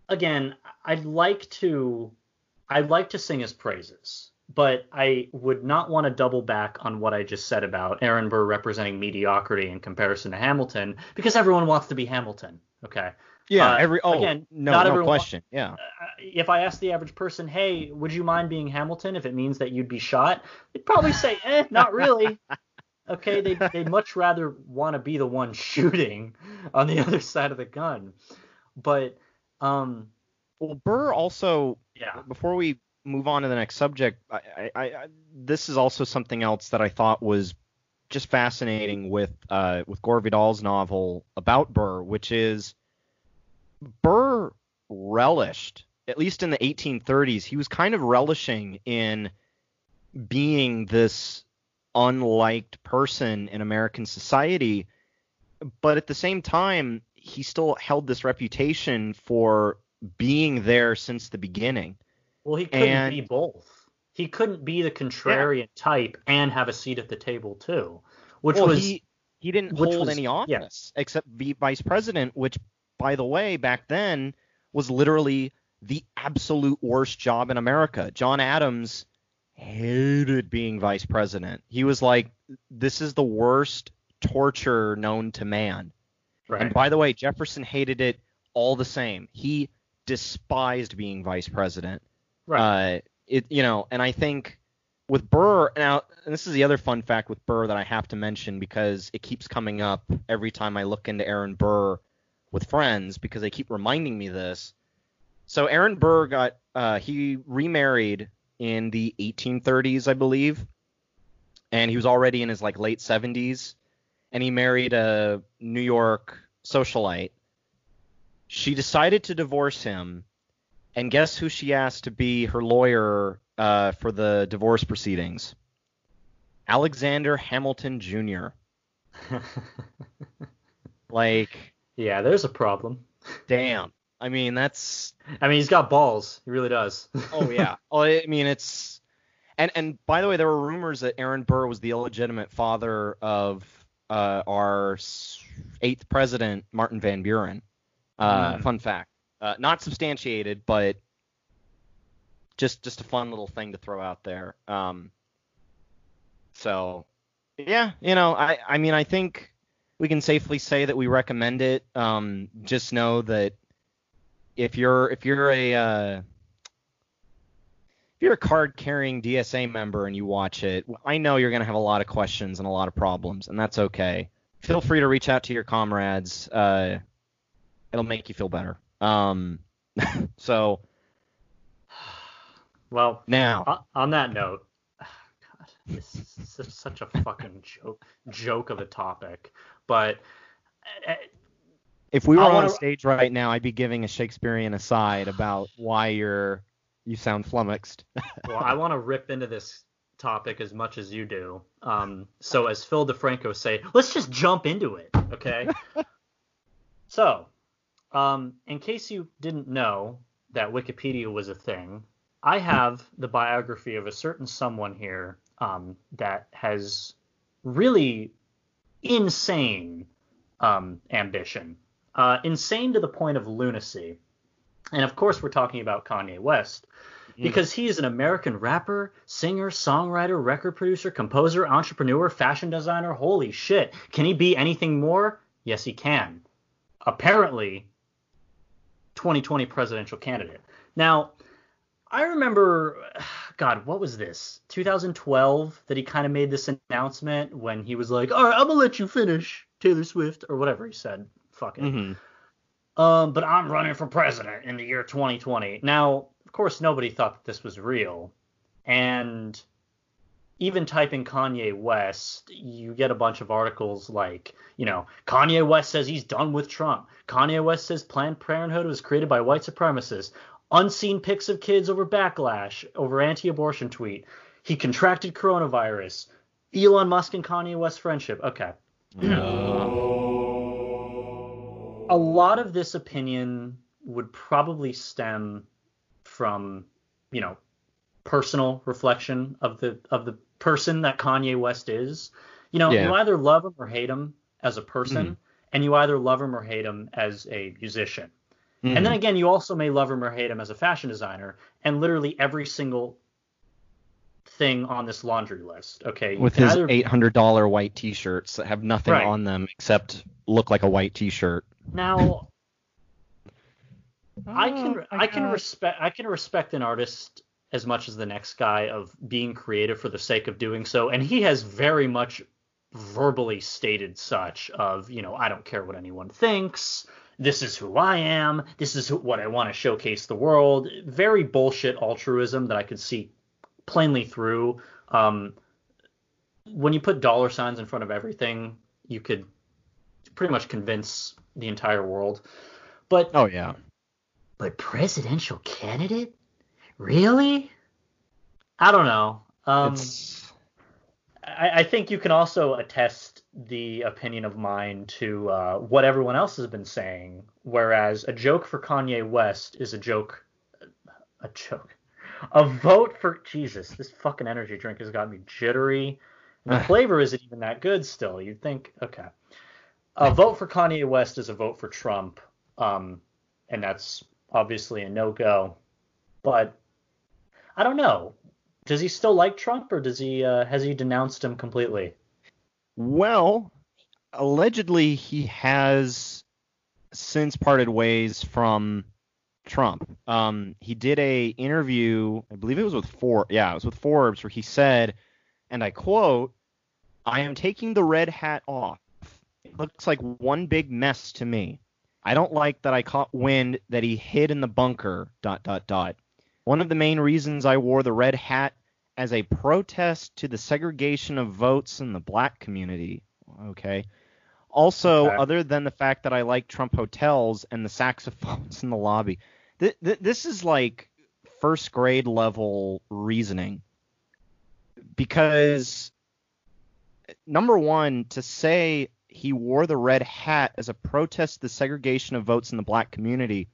S1: again, I'd like to I'd like to sing his praises but I would not want to double back on what I just said about Aaron Burr representing mediocrity in comparison to Hamilton because everyone wants to be Hamilton. Okay.
S2: Yeah. Uh, every oh, again, no, not no question. Yeah. Uh,
S1: if I ask the average person, hey, would you mind being Hamilton if it means that you'd be shot? They'd probably say, eh, not really. okay. They they'd much rather want to be the one shooting on the other side of the gun. But um.
S2: Well, Burr also.
S1: Yeah.
S2: Before we move on to the next subject, I, I, I, this is also something else that I thought was just fascinating with uh, with Gore Vidal's novel about Burr, which is Burr relished, at least in the 1830s, he was kind of relishing in being this unliked person in American society, but at the same time, he still held this reputation for being there since the beginning
S1: Well, he couldn't
S2: And-
S1: be both. He couldn't be the contrarian type and have a seat at the table too, which
S2: well,
S1: was
S2: he he didn't
S1: which
S2: hold
S1: was-
S2: any
S1: yeah.
S2: office except be vice president, which, by the way, back then was literally the absolute worst job in America. John Adams hated being vice president. He was like, "This is the worst torture known to man."
S1: right.
S2: And by the way, Jefferson hated it all the same. He despised being vice president.
S1: right.
S2: Uh, it you know, and I think with Burr now, and this is the other fun fact with Burr that I have to mention because it keeps coming up every time I look into Aaron Burr with friends because they keep reminding me this. So Aaron Burr got uh, he remarried in the 1830s, I believe, and he was already in his like late 70s, and he married a New York socialite. She decided to divorce him and guess who she asked to be her lawyer uh, for the divorce proceedings? Alexander Hamilton Jr. Like,
S1: yeah, there's a problem.
S2: damn. I mean, that's.
S1: I mean, he's got balls. He really does.
S2: Oh yeah. oh, I mean, it's. And and by the way, there were rumors that Aaron Burr was the illegitimate father of uh, our eighth president, Martin Van Buren. Uh,
S1: Mm.
S2: Fun fact. Uh, not substantiated, but just just a fun little thing to throw out there. Um, so yeah, you know, I I mean, I think we can safely say that we recommend it. Um, just know that if you're if you're a uh, if you're a card carrying DSA member and you watch it, I know you're gonna have a lot of questions and a lot of problems, and that's okay. Feel free to reach out to your comrades. Uh, it'll make you feel better. Um, so
S1: well,
S2: now,
S1: on- that note, God, this is such, such a fucking joke joke of a topic. But uh,
S2: if we were on
S1: wanna-
S2: stage right now, I'd be giving a Shakespearean aside about why you're you sound flummoxed.
S1: well, I want to rip into this topic as much as you do. Um, so as Phil DeFranco say, let's just jump into it, okay? so, um, in case you didn't know that Wikipedia was a thing, I have the biography of a certain someone here um, that has really insane um, ambition, uh, insane to the point of lunacy. And of course, we're talking about Kanye West because he is an American rapper, singer, songwriter, record producer, composer, entrepreneur, fashion designer. Holy shit. Can he be anything more? Yes, he can. Apparently, 2020 presidential candidate. Now, I remember, God, what was this? 2012 that he kind of made this announcement when he was like, all right, I'm going to let you finish Taylor Swift or whatever he said. Fuck it.
S2: hmm
S1: Um, but I'm running for president in the year 2020. Now, of course, nobody thought that this was real, and even typing Kanye West, you get a bunch of articles like, you know, Kanye West says he's done with Trump. Kanye West says Planned Parenthood was created by white supremacists. Unseen pics of kids over backlash over anti-abortion tweet. He contracted coronavirus. Elon Musk and Kanye West friendship. Okay. a lot of this opinion would probably stem from you know personal reflection of the of the person that Kanye West is. You know,
S2: Yeah.
S1: you either love him or hate him as a person,
S2: Mhm.
S1: and you either love him or hate him as a musician.
S2: Mm-hmm.
S1: And then again, you also may love him or hate him as a fashion designer, and literally every single thing on this laundry list. Okay,
S2: with
S1: can
S2: his
S1: either-
S2: eight hundred dollar white T-shirts that have nothing
S1: Right.
S2: on them except look like a white T-shirt.
S1: now I can
S2: Oh,
S1: I can respect I can respect an artist as much as the next guy of being creative for the sake of doing so, and he has very much verbally stated such of you know I don't care what anyone thinks. This is who I am. This is who, what I want to showcase the world. Very bullshit altruism that I could see plainly through. Um, when you put dollar signs in front of everything, you could pretty much convince the entire world. But
S2: Oh yeah.
S1: but presidential candidate? Really? I don't know. Um,
S2: it's
S1: I, I think you can also attest the opinion of mine to uh, what everyone else has been saying. Whereas a joke for Kanye West is a joke, a joke. a vote for Jesus. This fucking energy drink has got me jittery. And the flavor isn't even that good still. You'd think, okay. A vote for Kanye West is a vote for Trump. Um, and that's obviously a no go. But I don't know. Does he still like Trump or does he uh, has he denounced him completely?
S2: Well, allegedly he has since parted ways from Trump. Um, he did a interview, I believe it was with Forbes. Yeah, it was with Forbes, where he said, and I quote, "I am taking the red hat off. It looks like one big mess to me. I don't like that I caught wind that he hid in the bunker. Dot dot dot. One of the main reasons I wore the red hat as a protest to the segregation of votes in the black community. Okay. Also,
S1: Okay.
S2: other than the fact that I like Trump hotels and the saxophones in the lobby, th- th- this is like first grade level reasoning. Because, number one, to say he wore the red hat as a protest to the segregation of votes in the black community,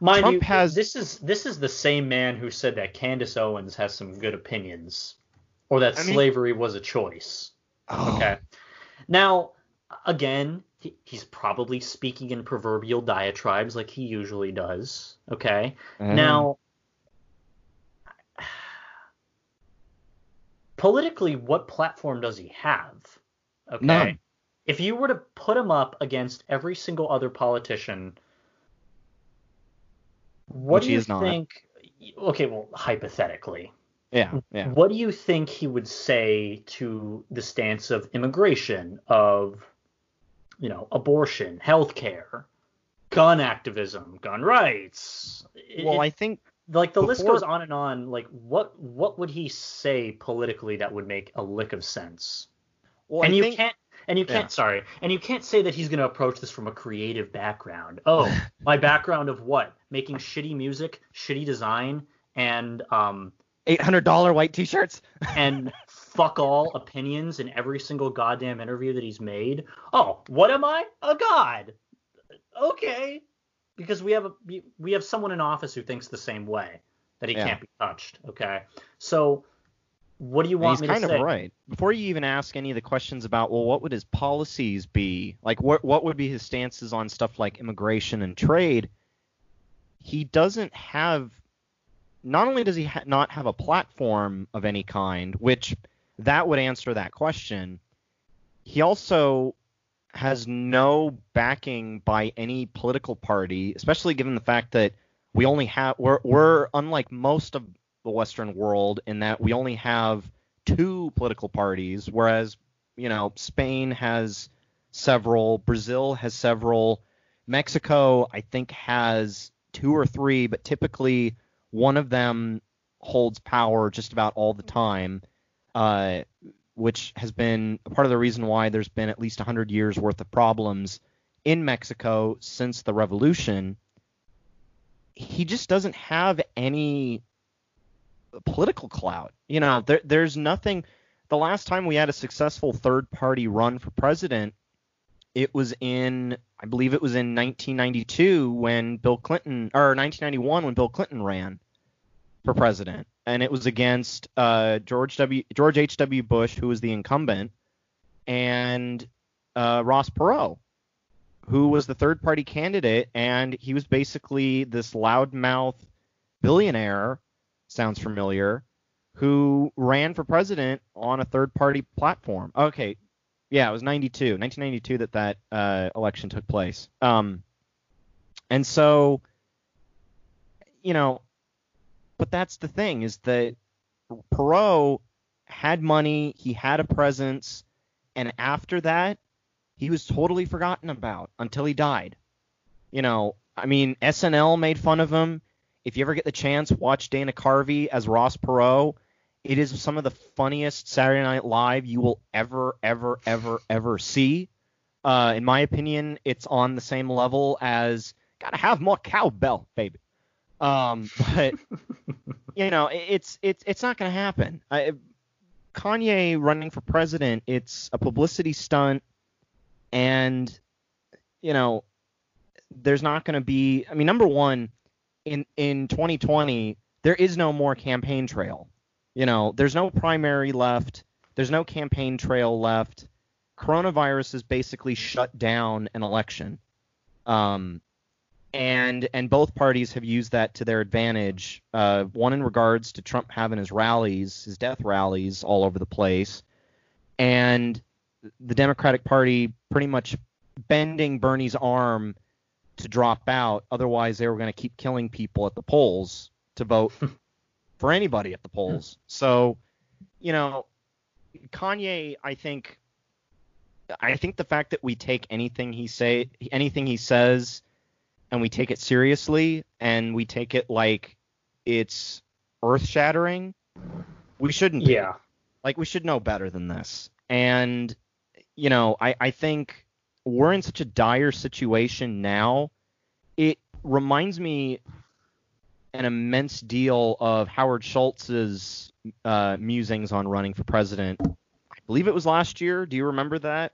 S1: Mind
S2: Trump
S1: you,
S2: has-
S1: this is this is the same man who said that Candace Owens has some good opinions, or that
S2: I mean-
S1: slavery was a choice. Okay. Now, again, he, he's probably speaking in proverbial diatribes like he usually does. Okay.
S2: Uh,
S1: Now, politically, what platform does he have? Okay.
S2: None.
S1: If you were to put him up against every single other politician, what do you
S2: is not.
S1: think? Okay, well, hypothetically,
S2: yeah, yeah.
S1: what do you think he would say to the stance of immigration, of you know, abortion, healthcare, gun activism, gun rights?
S2: Well,
S1: it-
S2: I think
S1: like the list goes on and on. Like what what would he say politically that would make a lick of sense?
S2: well,
S1: and
S2: I
S1: you
S2: think,
S1: can't and you can't
S2: Yeah.
S1: sorry and you can't say that he's going to approach this from a creative background. Oh, my background of what? Making shitty music, shitty design, and um
S2: eight hundred dollar white t-shirts.
S1: and fuck all opinions in every single goddamn interview that he's made. Oh, what am I? A god. Okay. Because we have a we have someone in office who thinks the same way that he
S2: Yeah.
S1: can't be touched. Okay. So what do you want And
S2: he's
S1: me
S2: kind
S1: to
S2: of
S1: say?
S2: right. Before you even ask any of the questions about, well, what would his policies be? Like, what what would be his stances on stuff like immigration and trade? He doesn't have. Not only does he ha- not have a platform of any kind, which that would answer that question, he also has no backing by any political party, especially given the fact that we only have we're we're unlike most of the Western world in that we only have two political parties, whereas you know Spain has several, Brazil has several, Mexico I think has two or three, but typically one of them holds power just about all the time, uh, which has been part of the reason why there's been at least 100 years worth of problems in Mexico since the revolution. He just doesn't have any political clout. You know, there, there's nothing. The last time we had a successful third party run for president, it was in, I believe it was in 1992 when Bill Clinton, or 1991 when Bill Clinton ran for president, and it was against uh, George W. George H. W. Bush, who was the incumbent, and uh, Ross Perot, who was the third party candidate, and he was basically this loudmouth billionaire sounds familiar, who ran for president on a third party platform. Okay, yeah, it was 92, 1992 that that uh, election took place. Um, and so, you know, but that's the thing is that Perot had money, he had a presence, and after that, he was totally forgotten about until he died. You know, I mean, SNL made fun of him. If you ever get the chance, watch Dana Carvey as Ross Perot. It is some of the funniest Saturday Night Live you will ever, ever, ever, ever see. Uh, in my opinion, it's on the same level as gotta have more cowbell, baby. Um, but you know, it's it's it's not gonna happen. I, Kanye running for president, it's a publicity stunt, and you know, there's not gonna be. I mean, number one, in in 2020 there is no more campaign trail. You know, there's no primary left. There's no campaign trail left. Coronavirus has basically shut down an election. Um, and and both parties have used that to their advantage. Uh, one in regards to Trump having his rallies, his death rallies all over the place, and the Democratic Party pretty much bending Bernie's arm to drop out. Otherwise, they were going to keep killing people at the polls to vote for anybody at the polls. Hmm. So, you know, Kanye, I think, I think the fact that we take anything he say, anything he says, and we take it seriously, and we take it like it's earth-shattering, we shouldn't. be.
S1: Yeah.
S2: Like we should know better than this. And you know, I, I think we're in such a dire situation now. It reminds me an immense deal of Howard Schultz's uh, musings on running for president. I believe it was last year. Do you remember that?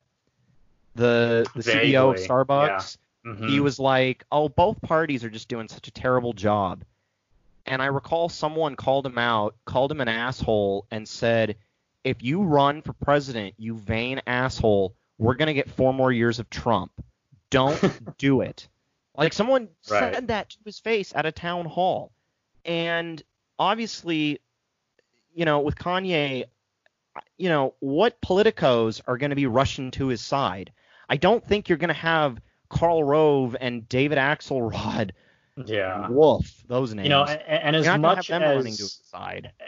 S2: The the CEO of
S1: Vaguely,
S2: Starbucks.
S1: Mhm.
S2: He was like, "Oh, both parties are just doing such a terrible job." And I recall someone called him out, called him an asshole, and said, "If you run for president, you vain asshole, we're gonna get four more years of Trump. Don't do it." Like someone
S1: Right.
S2: said that to his face at a town hall, and obviously, you know, with Kanye, you know, what politicos are going to be rushing to his side? I don't think you're going to have Karl Rove and David Axelrod,
S1: yeah.
S2: Wolf, those names.
S1: You know, and, and as
S2: you're not gonna
S1: much
S2: have them running
S1: as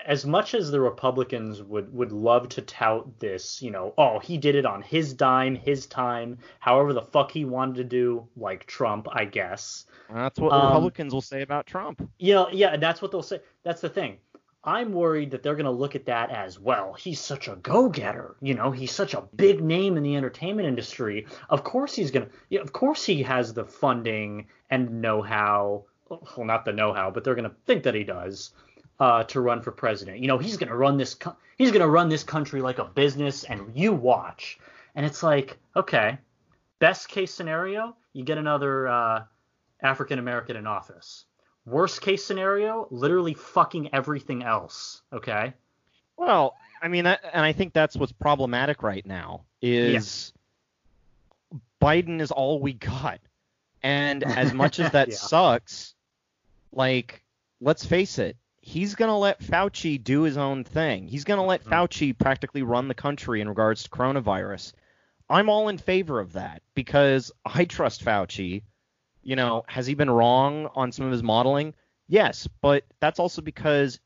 S1: as much as the Republicans would would love to tout this, you know, oh, he did it on his dime, his time, however the fuck he wanted to do, like Trump, I guess.
S2: And that's what
S1: Um,
S2: Republicans will say about Trump.
S1: You know, yeah, that's what they'll say. That's the thing. I'm worried that they're going to look at that as well. He's such a go-getter, you know. He's such a big name in the entertainment industry. Of course he's going to. Yeah, of course he has the funding and know-how. Well, not the know-how, but they're going to think that he does uh, to run for president. You know, he's going to run this. Co- he's going to run this country like a business, and you watch. And it's like, okay, best case scenario, you get another uh, African American in office. Worst case scenario, literally fucking everything else. Okay.
S2: Well, I mean, that, and I think that's what's problematic right now is Biden is all we got, and as much as that
S1: Yeah.
S2: sucks, like let's face it, he's gonna let Fauci do his own thing. He's gonna let
S1: Mhm.
S2: Fauci practically run the country in regards to coronavirus. I'm all in favor of that because I trust Fauci. You know, has he been wrong on some of his modeling? Yes, but that's also because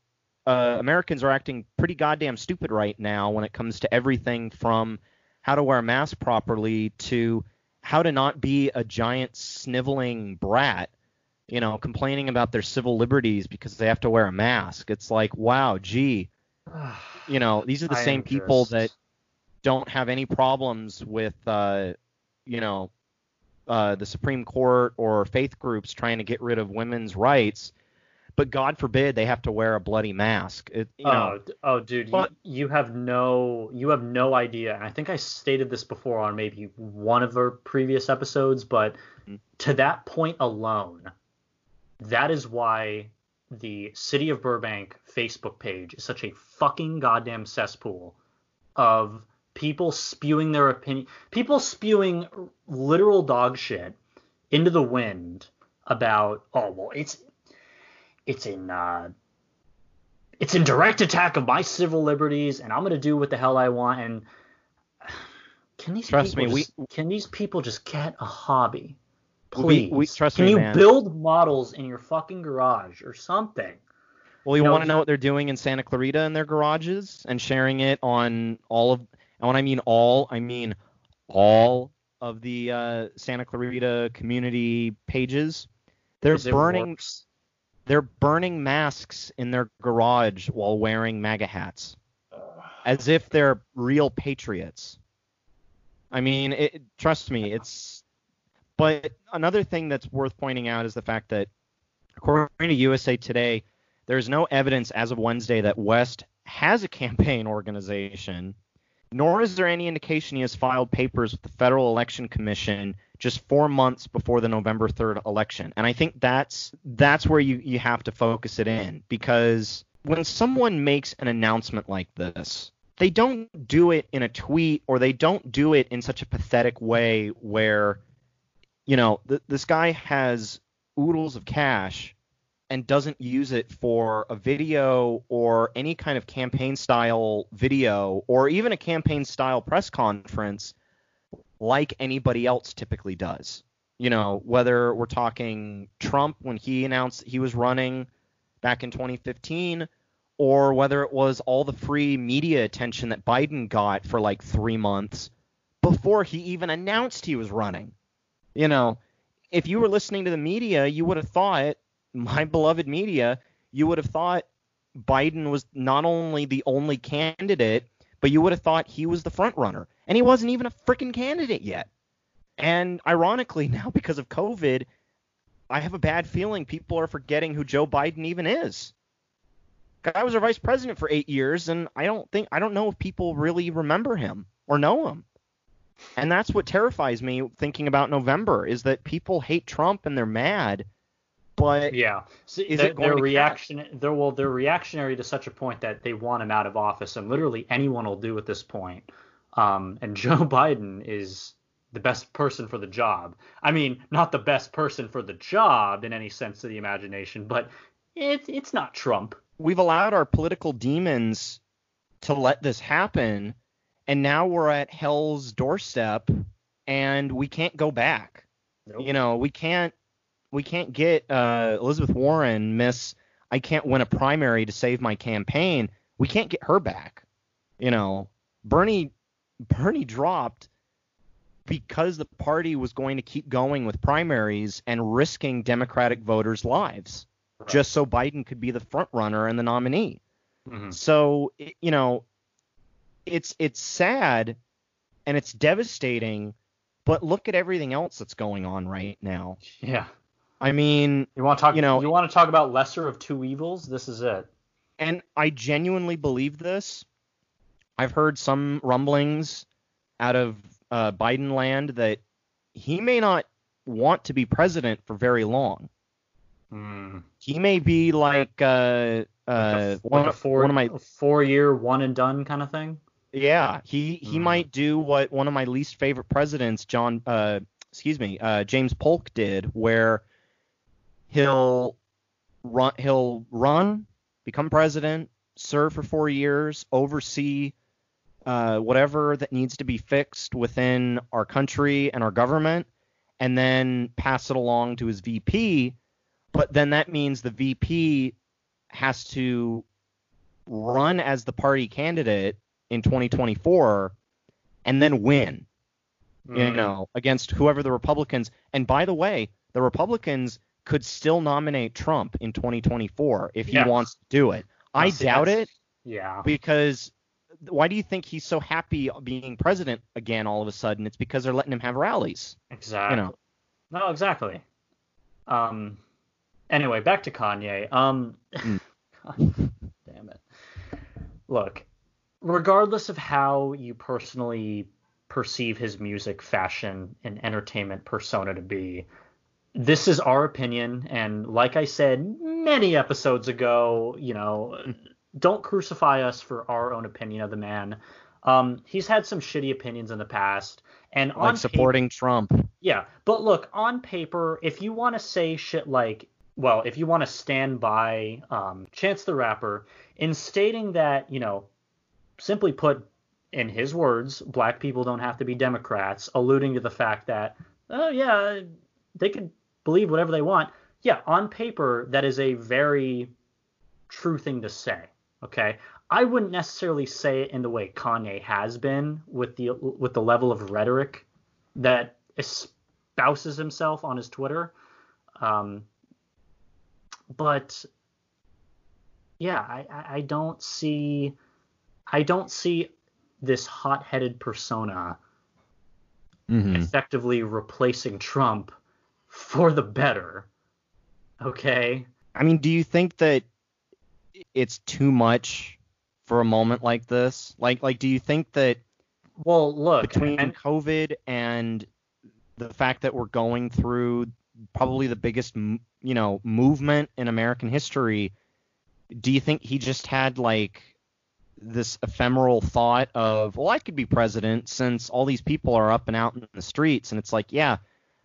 S2: uh, Americans are acting pretty goddamn stupid right now when it comes to everything from how to wear a mask properly to how to not be a giant sniveling brat, you know, complaining about their civil liberties because they have to wear a mask. It's like, wow, gee, you know, these are the
S1: I
S2: same people
S1: just-
S2: that don't have any problems with, uh, you know, uh, the Supreme Court or faith groups trying to get rid of women's rights, but God forbid they have to wear a bloody mask. It, you
S1: oh, d- oh, dude,
S2: but-
S1: you, you have no, you have no idea. And I think I stated this before on maybe one of our previous episodes, but
S2: Mhm.
S1: to that point alone, that is why the City of Burbank Facebook page is such a fucking goddamn cesspool of people spewing their opinion, people spewing literal dog shit into the wind about, oh well, it's it's in uh, it's in direct attack of my civil liberties, and I'm gonna do what the hell I want. And can these
S2: Trust
S1: people
S2: me, we-
S1: just, can these people just get a hobby, please?
S2: we- trust
S1: can
S2: me,
S1: you
S2: man.
S1: build models in your fucking garage or something?
S2: Well, you
S1: You know,
S2: want to know what they're doing in Santa Clarita in their garages and sharing it on all of, and when I mean all, I mean all of the uh, Santa Clarita community pages. They're burning,
S1: works.
S2: They're burning masks in their garage while wearing MAGA hats, as if they're real patriots. I mean, it, trust me, it's. But another thing that's worth pointing out is the fact that, according to USA Today, there is no evidence as of Wednesday that West has a campaign organization. Nor is there any indication he has filed papers with the Federal Election Commission just four months before the November 3rd election. And I think that's that's where you, you have to focus it in because when someone makes an announcement like this, they don't do it in a tweet or they don't do it in such a pathetic way where, you know, th- this guy has oodles of cash and doesn't use it for a video or any kind of campaign style video or even a campaign style press conference like anybody else typically does. You know, whether we're talking Trump when he announced he was running back in 2015 or whether it was all the free media attention that Biden got for like 3 months before he even announced he was running. You know, if you were listening to the media, you would have thought my beloved media, you would have thought Biden was not only the only candidate, but you would have thought he was the front runner. And he wasn't even a freaking candidate yet. And ironically, now because of COVID, I have a bad feeling people are forgetting who Joe Biden even is. Guy was our vice president for eight years, and I don't think I don't know if people really remember him or know him. And that's what terrifies me thinking about November is that people hate Trump and they're mad but
S1: yeah,
S2: so is it
S1: their reaction? They're well, they're reactionary to such a point that they want him out of office, and literally anyone will do at this point. Um, and Joe Biden is the best person for the job. I mean, not the best person for the job in any sense of the imagination, but it, it's not Trump.
S2: We've allowed our political demons to let this happen, and now we're at hell's doorstep, and we can't go back. Nope. You know, we can't we can't get uh, Elizabeth Warren, Miss I can't win a primary to save my campaign. We can't get her back. You know, Bernie Bernie dropped because the party was going to keep going with primaries and risking Democratic voters' lives right. just so Biden could be the front runner and the nominee. Mm-hmm. So, you know, it's it's sad and it's devastating, but look at everything else that's going on right now.
S1: Yeah.
S2: I mean,
S1: you want to talk? You know, you want to talk about lesser of two evils? This is it.
S2: And I genuinely believe this. I've heard some rumblings out of uh, Biden land that he may not want to be president for very long.
S1: Mm.
S2: He may be like, uh,
S1: uh, like one, like four, one of my four year one and done kind of thing.
S2: Yeah, he he mm. might do what one of my least favorite presidents, John, uh, excuse me, uh, James Polk did, where he'll run he'll run, become president, serve for four years, oversee uh, whatever that needs to be fixed within our country and our government, and then pass it along to his VP. But then that means the VP has to run as the party candidate in 2024 and then win, mm. you know, against whoever the Republicans. And by the way, the Republicans could still nominate Trump in 2024 if he yeah. wants to do it. I doubt it.
S1: Yeah.
S2: Because why do you think he's so happy being president again all of a sudden? It's because they're letting him have rallies.
S1: Exactly. You know. No, exactly. Um. Anyway, back to Kanye. Um. Mm. damn it. Look, regardless of how you personally perceive his music, fashion, and entertainment persona to be, this is our opinion and like i said many episodes ago you know don't crucify us for our own opinion of the man. Um, he's had some shitty opinions in the past and
S2: like supporting
S1: paper,
S2: trump.
S1: Yeah but look on paper if you want to say shit like well if you want to stand by um, chance the rapper in stating that you know simply put in his words black people don't have to be democrats alluding to the fact that oh yeah they could believe whatever they want. Yeah, on paper, that is a very true thing to say. Okay, I wouldn't necessarily say it in the way Kanye has been with the with the level of rhetoric that espouses himself on his Twitter. Um, but yeah, I, I don't see I don't see this hot-headed persona mm-hmm. effectively replacing Trump for the better. Okay.
S2: I mean, do you think that it's too much for a moment like this? Like, like, do you think that
S1: Well, look,
S2: between
S1: and-
S2: COVID and the fact that we're going through probably the biggest, you know, movement in American history, do you think he just had like this ephemeral thought of, well, I could be president since all these people are up and out in the streets, and it's like, yeah,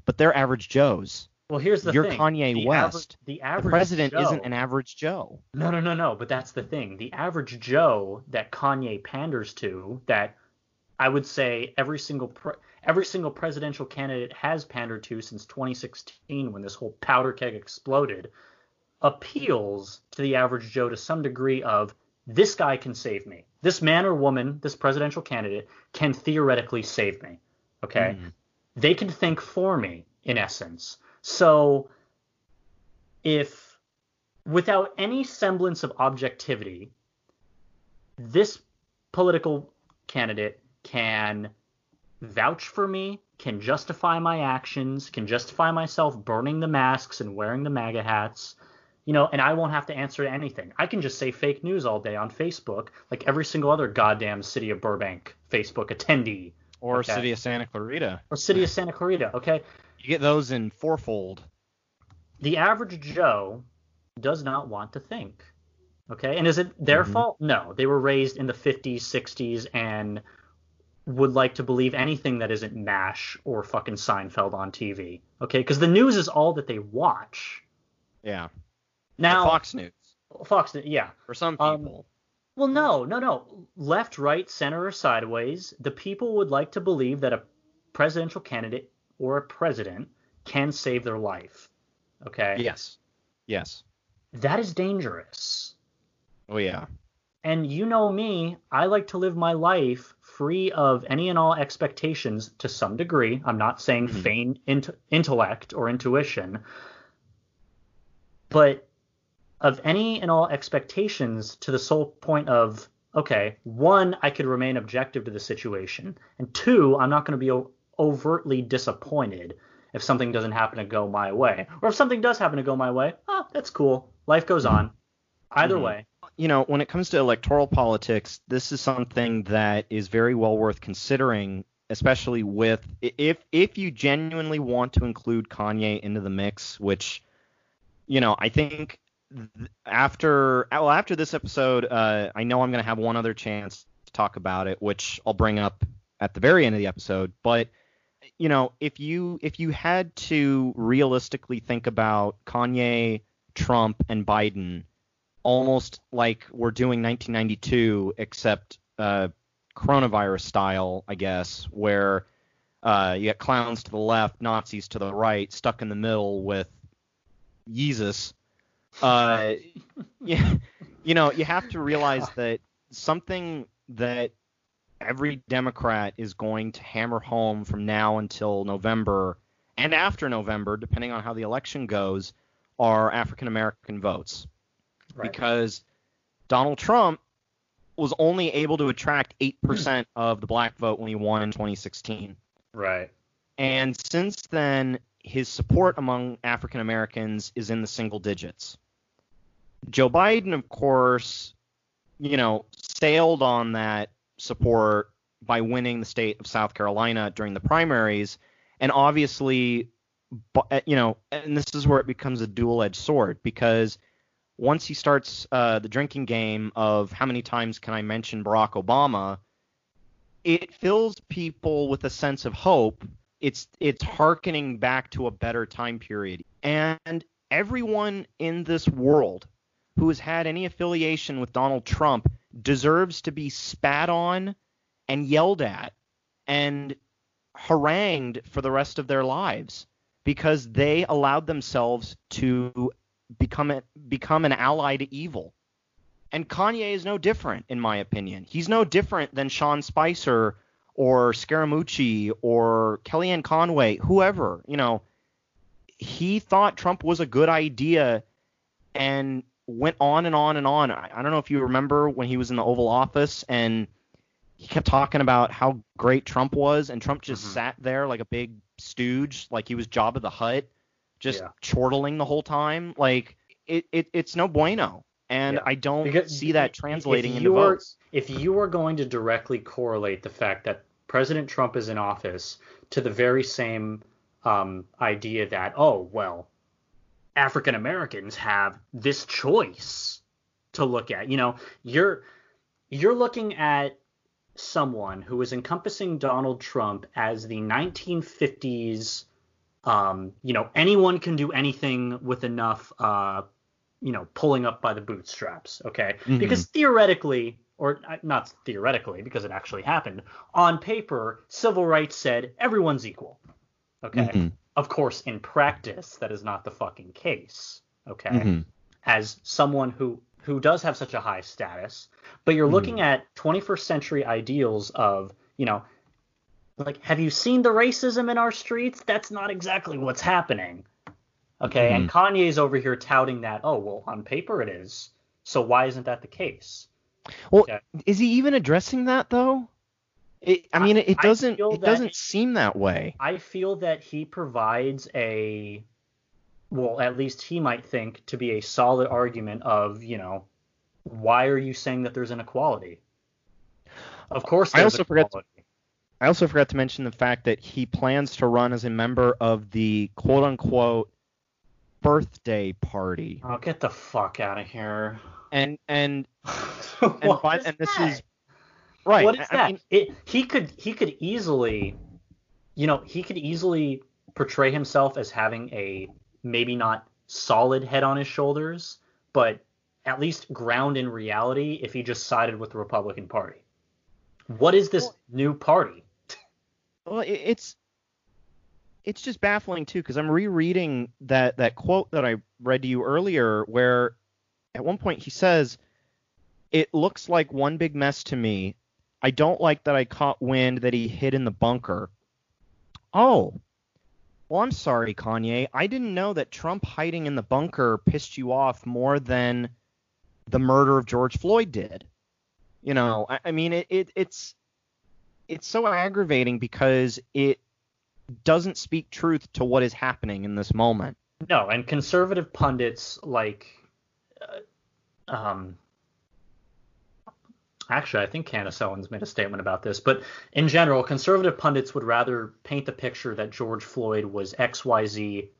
S2: but they're average Joes.
S1: well, here's the
S2: You're
S1: thing.
S2: Kanye
S1: the
S2: West.
S1: Average, the
S2: The president
S1: Joe,
S2: isn't an average Joe.
S1: No, no, no, no. But that's the thing. The average Joe that Kanye panders to, that I would say every single pre- every single presidential candidate has pandered to since 2016, when this whole powder keg exploded, appeals to the average Joe to some degree of this guy can save me. This man or woman, this presidential candidate, can theoretically save me. Okay.
S2: Mm.
S1: They can think for me, in essence. So if without any semblance of objectivity, this political candidate can vouch for me, can justify my actions, can justify myself burning the masks and wearing the MAGA hats, you know, and I won't have to answer to anything. I can just say fake news all day on Facebook, like every single other goddamn City of Burbank Facebook attendee
S2: Or
S1: Okay.
S2: City of Santa Clarita.
S1: or City of Santa Clarita, okay?
S2: You get those in fourfold.
S1: the average Joe does not want to think. Okay, and is it their
S2: Mhm.
S1: fault? No, they were raised in the 50s, 60s, and would like to believe anything that isn't MASH or fucking Seinfeld on TV. Okay, because the news is all that they watch.
S2: Yeah.
S1: Now,
S2: Fox News.
S1: Fox, yeah.
S2: For some
S1: Um,
S2: people.
S1: Well, no, no, no. Left, right, center, or sideways, the people would like to believe that a presidential candidate or a president can save their life. Okay,
S2: yes. Yes.
S1: that is dangerous.
S2: Oh yeah.
S1: And you know me, I like to live my life free of any and all expectations to some degree. I'm not saying
S2: Mhm.
S1: feigned int- intellect or intuition, but of any and all expectations to the sole point of, okay, one, I could remain objective to the situation, and two, I'm not going to be overtly disappointed if something doesn't happen to go my way. Or if something does happen to go my way, oh, that's cool. Life goes on. Either
S2: Mhm.
S1: way.
S2: you know, when it comes to electoral politics, this is something that is very well worth considering, especially with if if you genuinely want to include Kanye into the mix, which you know, I think th- after well after this episode, uh, I know I'm to have one other chance to talk about it, which I'll bring up at the very end of the episode, but you know, if you if you had to realistically think about Kanye, Trump, and Biden almost like we're doing 1992, except uh, coronavirus style, I guess, where uh, you got clowns to the left, Nazis to the right, stuck in the middle with Jesus. Uh, yeah, you know, you have to realize that something that every Democrat is going to hammer home from now until November and after November, depending on how the election goes, are African American votes
S1: Right.
S2: because Donald Trump was only able to attract 8% of the black vote when he won in 2016.
S1: Right.
S2: And since then, his support among African Americans is in the single digits. Joe Biden, of course, you know, sailed on that support by winning the state of South Carolina during the primaries. And obviously, you know, and this is where it becomes a dual edged sword because once he starts uh, the drinking game of how many times can I mention Barack Obama, it fills people with a sense of hope. It's it's harkening back to a better time period, and everyone in this world who has had any affiliation with Donald Trump deserves to be spat on and yelled at and harangued for the rest of their lives because they allowed themselves to become a, become an ally to evil. And Kanye is no different, in my opinion. He's no different than Sean Spicer or Scaramucci or Kellyanne Conway, whoever. You know, he thought Trump was a good idea and went on and on and on. I, I don't know if you remember when he was in the Oval Office and he kept talking about how great Trump was, and Trump just
S1: Mhm.
S2: sat there like a big stooge, like he was Jabba the Hutt, just
S1: Yeah.
S2: chortling the whole time. Like it, it it's no bueno, and
S1: Yeah.
S2: I don't
S1: Because
S2: see that translating into
S1: were-
S2: votes.
S1: If you were going to directly correlate the fact that President Trump is in office to the very same um, idea that, oh, well, African Americans have this choice to look at. You know, you're you're looking at someone who is encompassing Donald Trump as the 1950s. Um, you know, anyone can do anything with enough, uh, you know, pulling up by the bootstraps. Okay,
S2: Mhm.
S1: because theoretically, or uh, not theoretically, because it actually happened on paper, civil rights said everyone's equal. Okay.
S2: Mhm.
S1: Of course, in practice, that is not the fucking case. Okay.
S2: Mhm.
S1: As someone who who does have such a high status, but you're looking at 21st century ideals of, you know, like, have you seen the racism in our streets? That's not exactly what's happening. Okay. And Kanye's over here touting that, oh, well, on paper it is. So why isn't that the case?
S2: Well,
S1: Okay.
S2: is he even addressing that though? It, I mean, it, doesn't. It doesn't seem that way.
S1: I feel that he provides a well, at least he might think to be a solid argument of, you know, why are you saying that there's inequality? Of course
S2: I also forgot to- I also forgot to mention the fact that he plans to run as a member of the quote unquote birthday party.
S1: Oh, get the fuck out of here.
S2: And and and, by, and this is right.
S1: What is
S2: I-
S1: that?
S2: mean,
S1: it, he could he could easily, you know, he could easily portray himself as having a maybe not solid head on his shoulders, but at least ground in reality if he just sided with the Republican Party. What is this
S2: Well-
S1: new party?
S2: Well, it, it's it's just baffling too because I'm rereading that that quote that I read to you earlier, where at one point he says, "It looks like one big mess to me. I don't like that I caught wind that he hid in the bunker." Oh. Well, I'm sorry, Kanye. I didn't know that Trump hiding in the bunker pissed you off more than the murder of George Floyd did. You know, I, I mean, it, it it's it's so aggravating because it doesn't speak truth to what is happening in this moment.
S1: No, and conservative pundits like, uh, um, actually, I think Candace Owens made a statement about this, but in general, conservative pundits would rather paint the picture that George Floyd was X, Y, Z,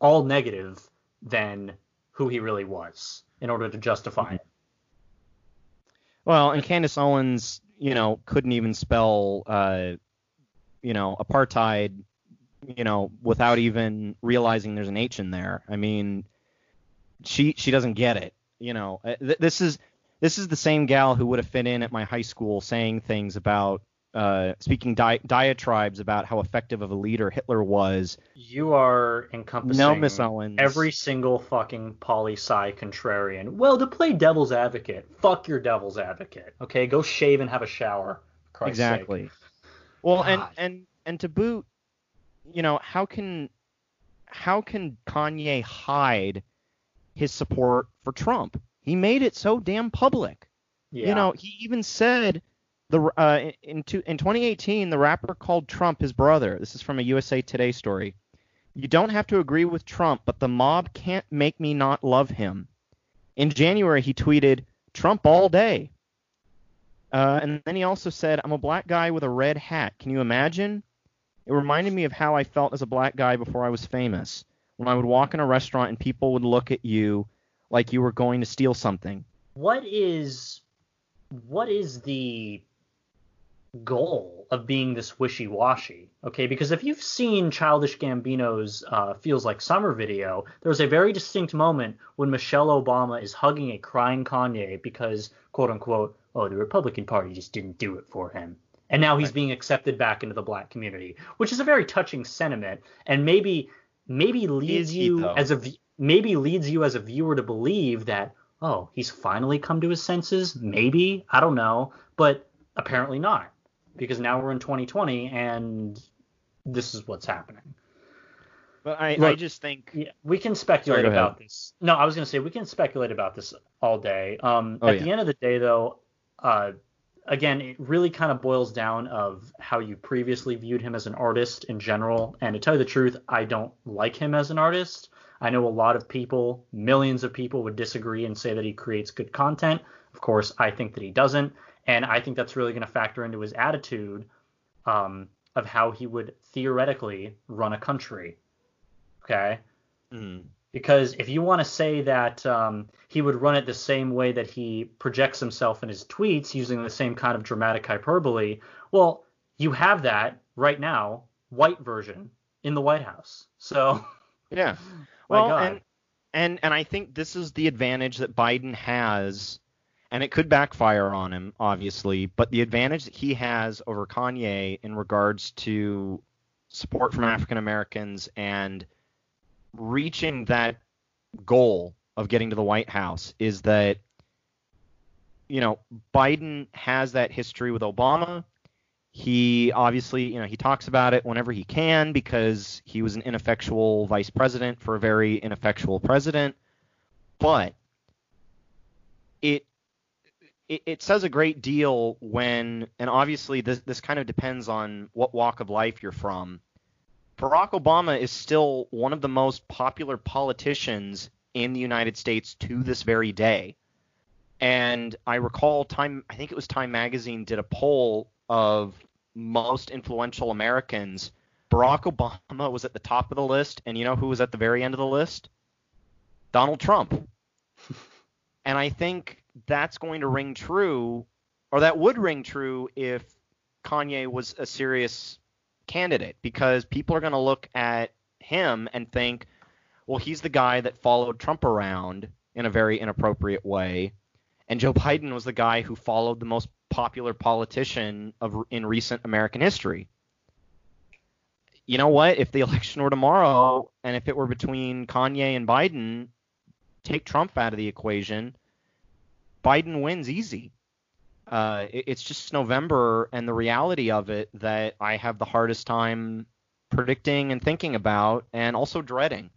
S1: all negative, than who he really was in order to justify it.
S2: Well, and Candace Owens, you know, couldn't even spell, uh, you know, apartheid, you know, without even realizing there's an H in there. I mean, she she doesn't get it. You know, Uh, th- this is this is the same gal who would have fit in at my high school saying things about uh, speaking di- diatribes about how effective of a leader Hitler was.
S1: You are encompassing
S2: No, Miss Owens.
S1: every single fucking poli sci contrarian. Well, to play devil's advocate, fuck your devil's advocate. Okay, go shave and have a shower. Christ's sake.
S2: exactly. Well, and and and to boot, you know, how can how can Kanye hide his support for Trump? He made it so damn public.
S1: Yeah.
S2: You know, he even said the uh, in two, in 2018 the rapper called Trump his brother. This is from a USA Today story. You don't have to agree with Trump, but the mob can't make me not love him. In January, he tweeted, Trump all day. Uh, and then he also said, I'm a black guy with a red hat. Can you imagine? It reminded me of how I felt as a black guy before I was famous. When I would walk in a restaurant and people would look at you like you were going to steal something.
S1: what is what is the goal of being this wishy-washy okay because if you've seen childish gambino's uh, feels like summer video there's a very distinct moment when michelle obama is hugging a crying kanye because quote unquote oh the republican party just didn't do it for him and now he's being accepted back into the black community which is a very touching sentiment and maybe maybe leads you
S2: though?
S1: as a maybe leads you as a viewer to believe that oh he's finally come to his senses maybe i don't know but apparently not because now we're in 2020 and this is what's happening
S2: But I, I just think
S1: yeah, we can speculate
S2: Sorry, go
S1: about this. No, I was going to say we can speculate about this all day. Um,
S2: Oh,
S1: at
S2: yeah.
S1: the end of the day, though, uh, again, it really kind of boils down of how you previously viewed him as an artist in general. And to tell you the truth, I don't like him as an artist. I know a lot of people, millions of people, would disagree and say that he creates good content. Of course, I think that he doesn't, and I think that's really going to factor into his attitude um, of how he would theoretically run a country. Okay.
S2: Mm.
S1: Because if you want to say that um, he would run it the same way that he projects himself in his tweets using the same kind of dramatic hyperbole, well, you have that right now, white version in the White House. So
S2: yeah, well, and and and I think this is the advantage that Biden has, and it could backfire on him, obviously, but the advantage that he has over Kanye in regards to support from African Americans and reaching that goal of getting to the White House is that you know Biden has that history with Obama. He obviously, you know, he talks about it whenever he can because he was an ineffectual vice president for a very ineffectual president. But it it, it says a great deal when, and obviously this this kind of depends on what walk of life you're from. Barack Obama is still one of the most popular politicians in the United States to this very day. And I recall Time, I think it was Time Magazine did a poll of most influential Americans. Barack Obama was at the top of the list, and you know who was at the very end of the list? Donald Trump. and I think that's going to ring true, or that would ring true if Kanye was a serious candidate, because people are going to look at him and think, well, he's the guy that followed Trump around in a very inappropriate way, and Joe Biden was the guy who followed the most popular politician of in recent American history. You know what? If the election were tomorrow, and if it were between Kanye and Biden, take Trump out of the equation, Biden wins easy. Uh, it- it's just November, and the reality of it that I have the hardest time predicting and thinking about, and also dreading.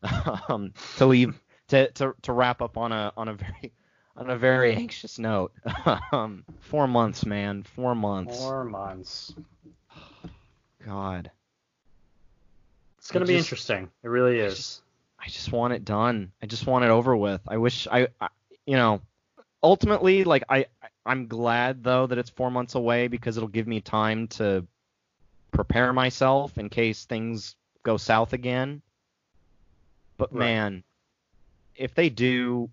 S2: um, to leave to, to to wrap up on a on a very on a very anxious note. um, four months, man, four months.
S1: Four months.
S2: God,
S1: It's gonna
S2: I
S1: be
S2: just-
S1: interesting. It really
S2: I
S1: is.
S2: just- I just want it done. I just want it over with. I wish I, I you know, ultimately, like I, I- I'm glad though that it's four months away because it'll give me time to prepare myself in case things go south again. But
S1: Right.
S2: man, if they do,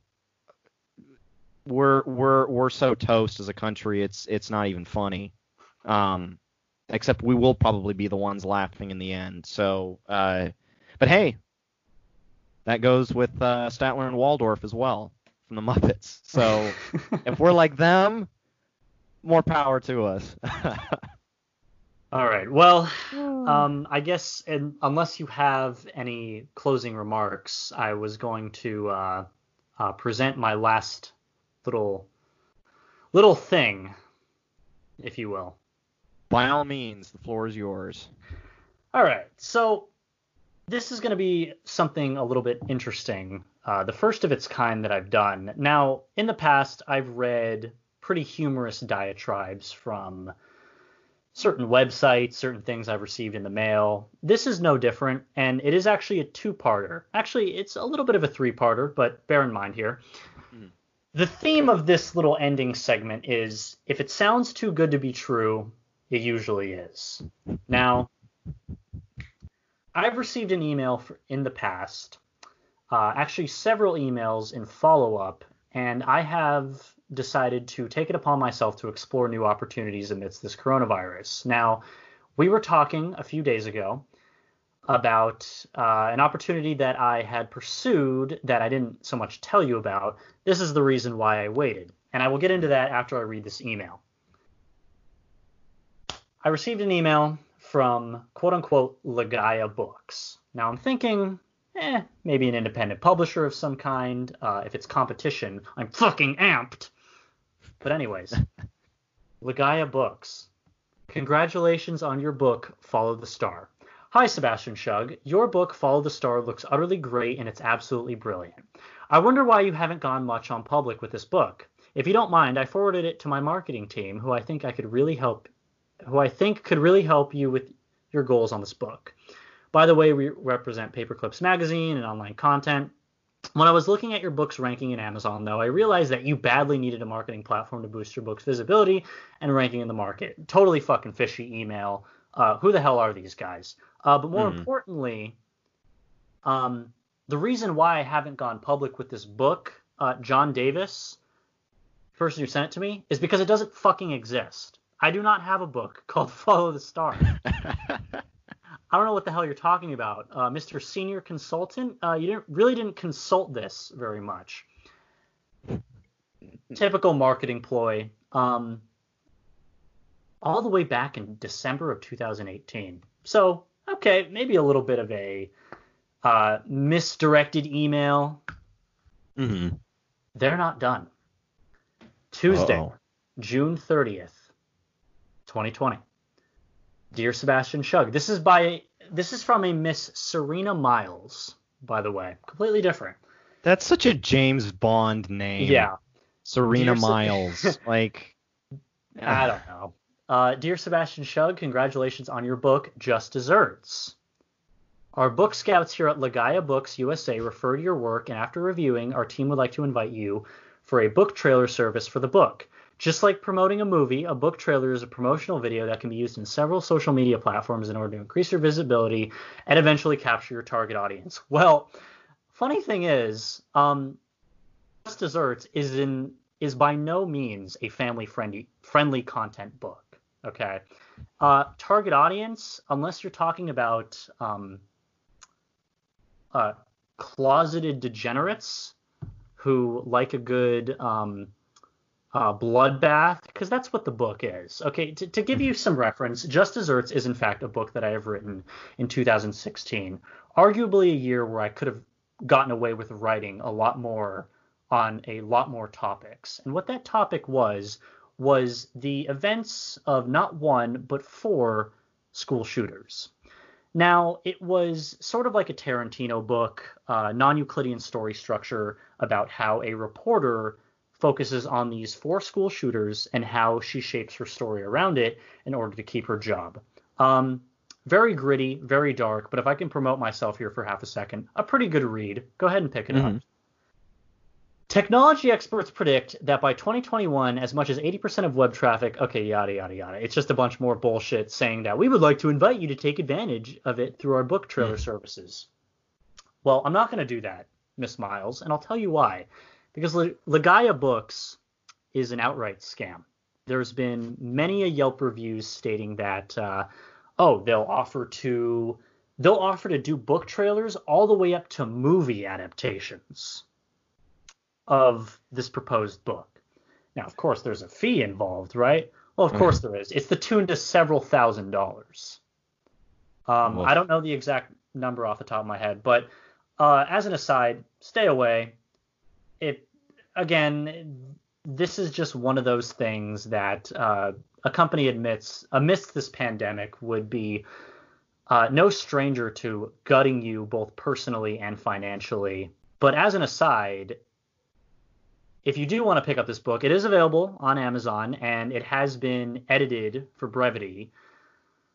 S2: we're we're we're so toast as a country. It's it's not even funny. Um, except we will probably be the ones laughing in the end. So, uh, but hey, that goes with uh, Statler and Waldorf as well from the Muppets. So if we're like them, more power to us.
S1: All right. Well, um, I guess and unless you have any closing remarks, I was going to uh, uh, present my last little little thing, if you will.
S2: By all means, the floor is yours.
S1: All right. So this is going to be something a little bit interesting. Uh, the first of its kind that I've done. Now, in the past, I've read pretty humorous diatribes from certain websites, certain things I've received in the mail. This is no different, and it is actually a two-parter. Actually, it's a little bit of a three-parter, but bear in mind here. The theme of this little ending segment is if it sounds too good to be true, it usually is. Now, I've received an email for, in the past, uh, actually several emails in follow up, and I have decided to take it upon myself to explore new opportunities amidst this coronavirus. Now, we were talking a few days ago about uh, an opportunity that I had pursued that I didn't so much tell you about. This is the reason why I waited, and I will get into that after I read this email. I received an email from quote unquote Lagaya Books. Now I'm thinking, eh, maybe an independent publisher of some kind. Uh, if it's competition, I'm fucking amped. But anyways, Lagaya Books. Congratulations on your book, Follow the Star. Hi, Sebastian Schug. Your book, Follow the Star, looks utterly great and it's absolutely brilliant. I wonder why you haven't gone much on public with this book. If you don't mind, I forwarded it to my marketing team, who I think I could really help, who I think could really help you with your goals on this book. By the way, we represent Paperclips Magazine and online content. When I was looking at your book's ranking in Amazon, though, I realized that you badly needed a marketing platform to boost your book's visibility and ranking in the market. Totally fucking fishy email. Uh, who the hell are these guys? Uh, but more
S2: Mhm.
S1: importantly, um, the reason why I haven't gone public with this book, uh, John Davis, person who sent it to me, is because it doesn't fucking exist. I do not have a book called Follow the Star. I don't know what the hell you're talking about, uh, Mr. Senior Consultant. Uh, you didn't really didn't consult this very much. Typical marketing ploy. Um, all the way back in December of 2018. So okay, maybe a little bit of a uh, misdirected email.
S2: hmm
S1: They're not done. Tuesday,
S2: Uh-oh.
S1: June 30th, 2020. Dear Sebastian Schug, this is by this is from a Miss Serena Miles, by the way. Completely different.
S2: That's such a James Bond name.
S1: Yeah.
S2: Serena
S1: Dear
S2: Miles. like.
S1: I don't know. Uh, Dear Sebastian Schug, congratulations on your book, Just Desserts. Our book scouts here at Lagaya Books USA refer to your work, and after reviewing, our team would like to invite you for a book trailer service for the book. Just like promoting a movie, a book trailer is a promotional video that can be used in several social media platforms in order to increase your visibility and eventually capture your target audience. Well, funny thing is, um, Just Desserts is in is by no means a family friendly friendly content book. Okay, uh, target audience, unless you're talking about um, uh, closeted degenerates who like a good um, uh, bloodbath, because that's what the book is. Okay, to, to give you some reference, Just Desserts is in fact a book that I have written in 2016, arguably a year where I could have gotten away with writing a lot more on a lot more topics. And what that topic was was the events of not one but four school shooters. Now, it was sort of like a Tarantino book, uh, non Euclidean story structure about how a reporter focuses on these four school shooters and how she shapes her story around it in order to keep her job. Um, very gritty, very dark, but if I can promote myself here for half a second, a pretty good read. Go ahead and pick it up. Technology experts predict that by 2021, as much as 80% of web traffic, okay, yada, yada, yada. It's just a bunch more bullshit saying that we would like to invite you to take advantage of it through our book trailer services. Well, I'm not going to do that, Miss Miles, and I'll tell you why. Because Le- Lagaya Books is an outright scam. There's been many a Yelp reviews stating that, uh, oh, they'll offer to they'll offer to do book trailers all the way up to movie adaptations of this proposed book. Now, of course, there's a fee involved, right? Well, of course there is. It's the tune to several thousand dollars. Um,
S2: Well-
S1: I don't know the exact number off the top of my head, but uh, as an aside, stay away. It again, this is just one of those things that uh, a company admits amidst this pandemic would be uh, no stranger to gutting you both personally and financially. But as an aside, if you do want to pick up this book, it is available on Amazon and it has been edited for brevity.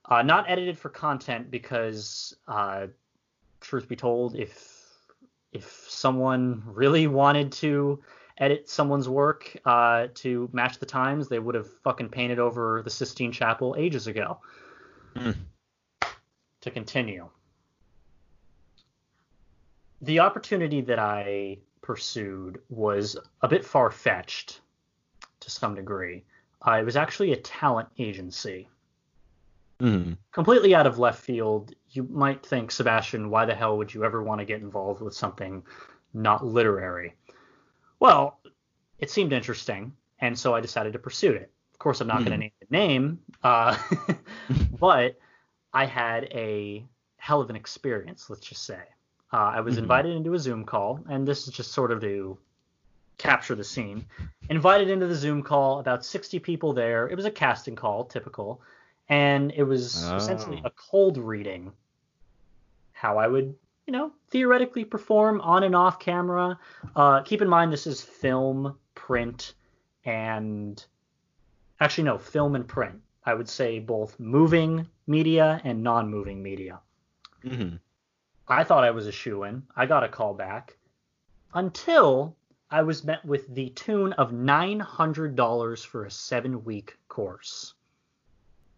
S1: Uh, not edited for content because, uh, truth be told, if if someone really wanted to edit someone's work uh, to match the times, they would have fucking painted over the Sistine Chapel ages ago.
S2: Hmm.
S1: To continue, the opportunity that I pursued was a bit far fetched to some degree. Uh, it was actually a talent agency.
S2: Mhm.
S1: Completely out of left field. You might think, Sebastian, why the hell would you ever want to get involved with something not literary? Well, it seemed interesting, and so I decided to pursue it. Of course, I'm not going to name the name, uh, but I had a hell of an experience, let's just say. Uh, I was
S2: Mhm.
S1: invited into a Zoom call, and this is just sort of to capture the scene. Invited into the Zoom call, about 60 people there. It was a casting call, typical, and it was essentially
S2: Oh.
S1: a cold reading. How I would, you know, theoretically perform on and off camera. Uh, keep in mind this is film, print, and actually no, film and print. I would say both moving media and non-moving media.
S2: Mhm.
S1: I thought I was a shoe in. I got a call back. until I was met with the tune of $900 for a seven week course.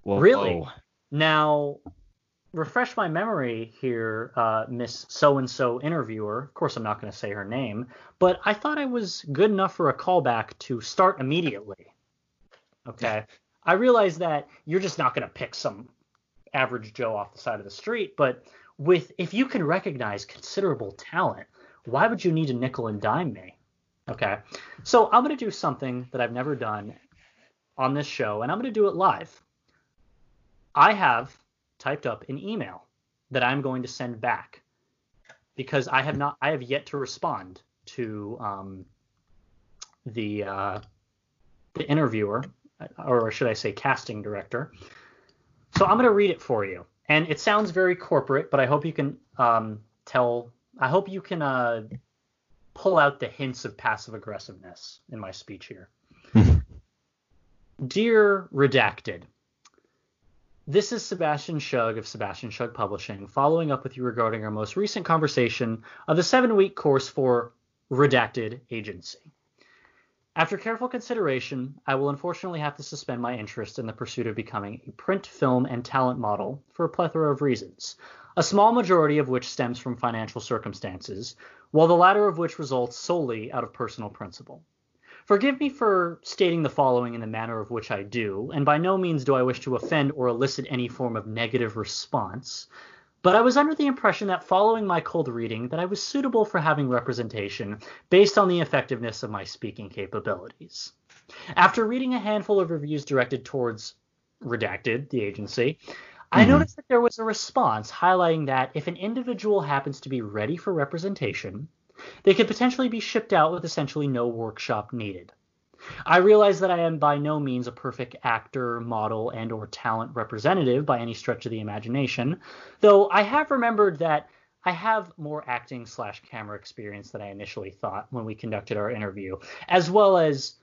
S2: Whoa.
S1: Really? Now, refresh my memory here, uh, Miss So and so interviewer. Of course, I'm not going to say her name, but I thought I was good enough for a callback to start immediately. Okay. I realize that you're just not going to pick some average Joe off the side of the street, but with if you can recognize considerable talent, why would you need to nickel and dime me? Okay. So I'm going to do something that I've never done on this show, and I'm going to do it live. I have typed up an email that I'm going to send back because I have not I have yet to respond to um, the uh, the interviewer or should I say casting director. So I'm going to read it for you, and it sounds very corporate, but I hope you can um, tell. I hope you can uh, pull out the hints of passive aggressiveness in my speech here. Dear Redacted, this is Sebastian Schug of Sebastian Schug Publishing, following up with you regarding our most recent conversation of the seven week course for Redacted Agency. After careful consideration, I will unfortunately have to suspend my interest in the pursuit of becoming a print, film, and talent model for a plethora of reasons, a small majority of which stems from financial circumstances, while the latter of which results solely out of personal principle. Forgive me for stating the following in the manner of which I do, and by no means do I wish to offend or elicit any form of negative response. But I was under the impression that following my cold reading that I was suitable for having representation based on the effectiveness of my speaking capabilities. After reading a handful of reviews directed towards Redacted, the agency, I mm-hmm. noticed that there was a response highlighting that if an individual happens to be ready for representation, they could potentially be shipped out with essentially no workshop needed. I realize that I am by no means a perfect actor, model, and or talent representative by any stretch of the imagination, though I have remembered that I have more acting slash camera experience than I initially thought when we conducted our interview, as well as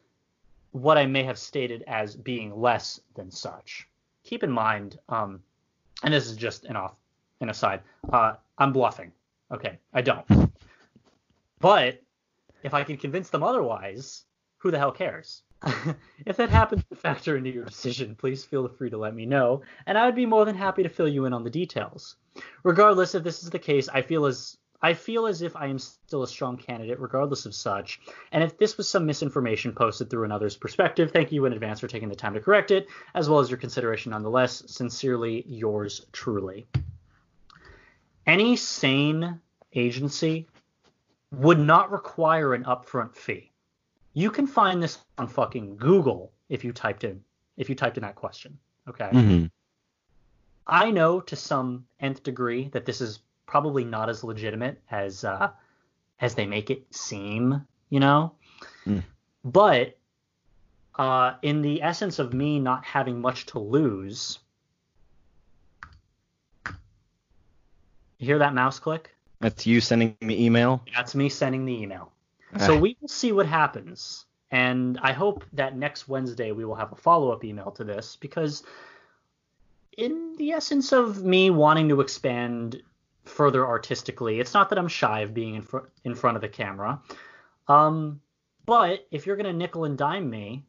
S1: what I may have stated as being less than such. Keep in mind, um, and this is just an off an aside, uh, I'm bluffing. Okay, I don't. But if I can convince them otherwise, who the hell cares? if that happens to factor into your decision, please feel free to let me know, and I would be more than happy to fill you in on the details. Regardless, if this is the case, I feel as I feel as if I am still a strong candidate, regardless of such. And if this was some misinformation posted through another's perspective, thank you in advance for taking the time to correct it, as well as your consideration nonetheless. Sincerely, yours truly. Any sane agency would not require an upfront fee. You can find this on fucking Google if you typed in if you typed in that question. Okay.
S2: Mm-hmm.
S1: I know to some nth degree that this is probably not as legitimate as uh, as they make it seem, you know.
S2: Mm.
S1: But uh, in the essence of me not having much to lose, you hear that mouse click?
S2: That's you sending me email.
S1: That's me sending the email. So we will see what happens. And I hope that next Wednesday we will have a follow up email to this because, in the essence of me wanting to expand further artistically, it's not that I'm shy of being in, fr- in front of the camera. Um, but if you're going to nickel and dime me,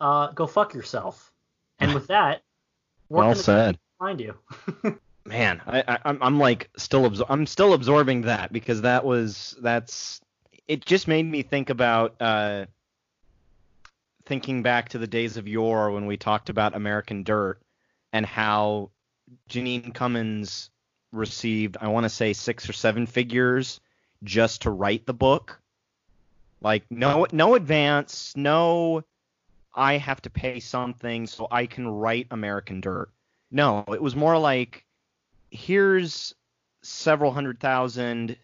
S1: uh, go fuck yourself. And with that, where
S2: Well said.
S1: find you?
S2: Man, I, I I'm I'm like still absor- I'm still absorbing that because that was that's it just made me think about uh thinking back to the days of yore when we talked about American Dirt and how Jeanine Cummins received I want to say six or seven figures just to write the book. Like no no advance, no I have to pay something so I can write American Dirt. No, it was more like here's several hundred thousand,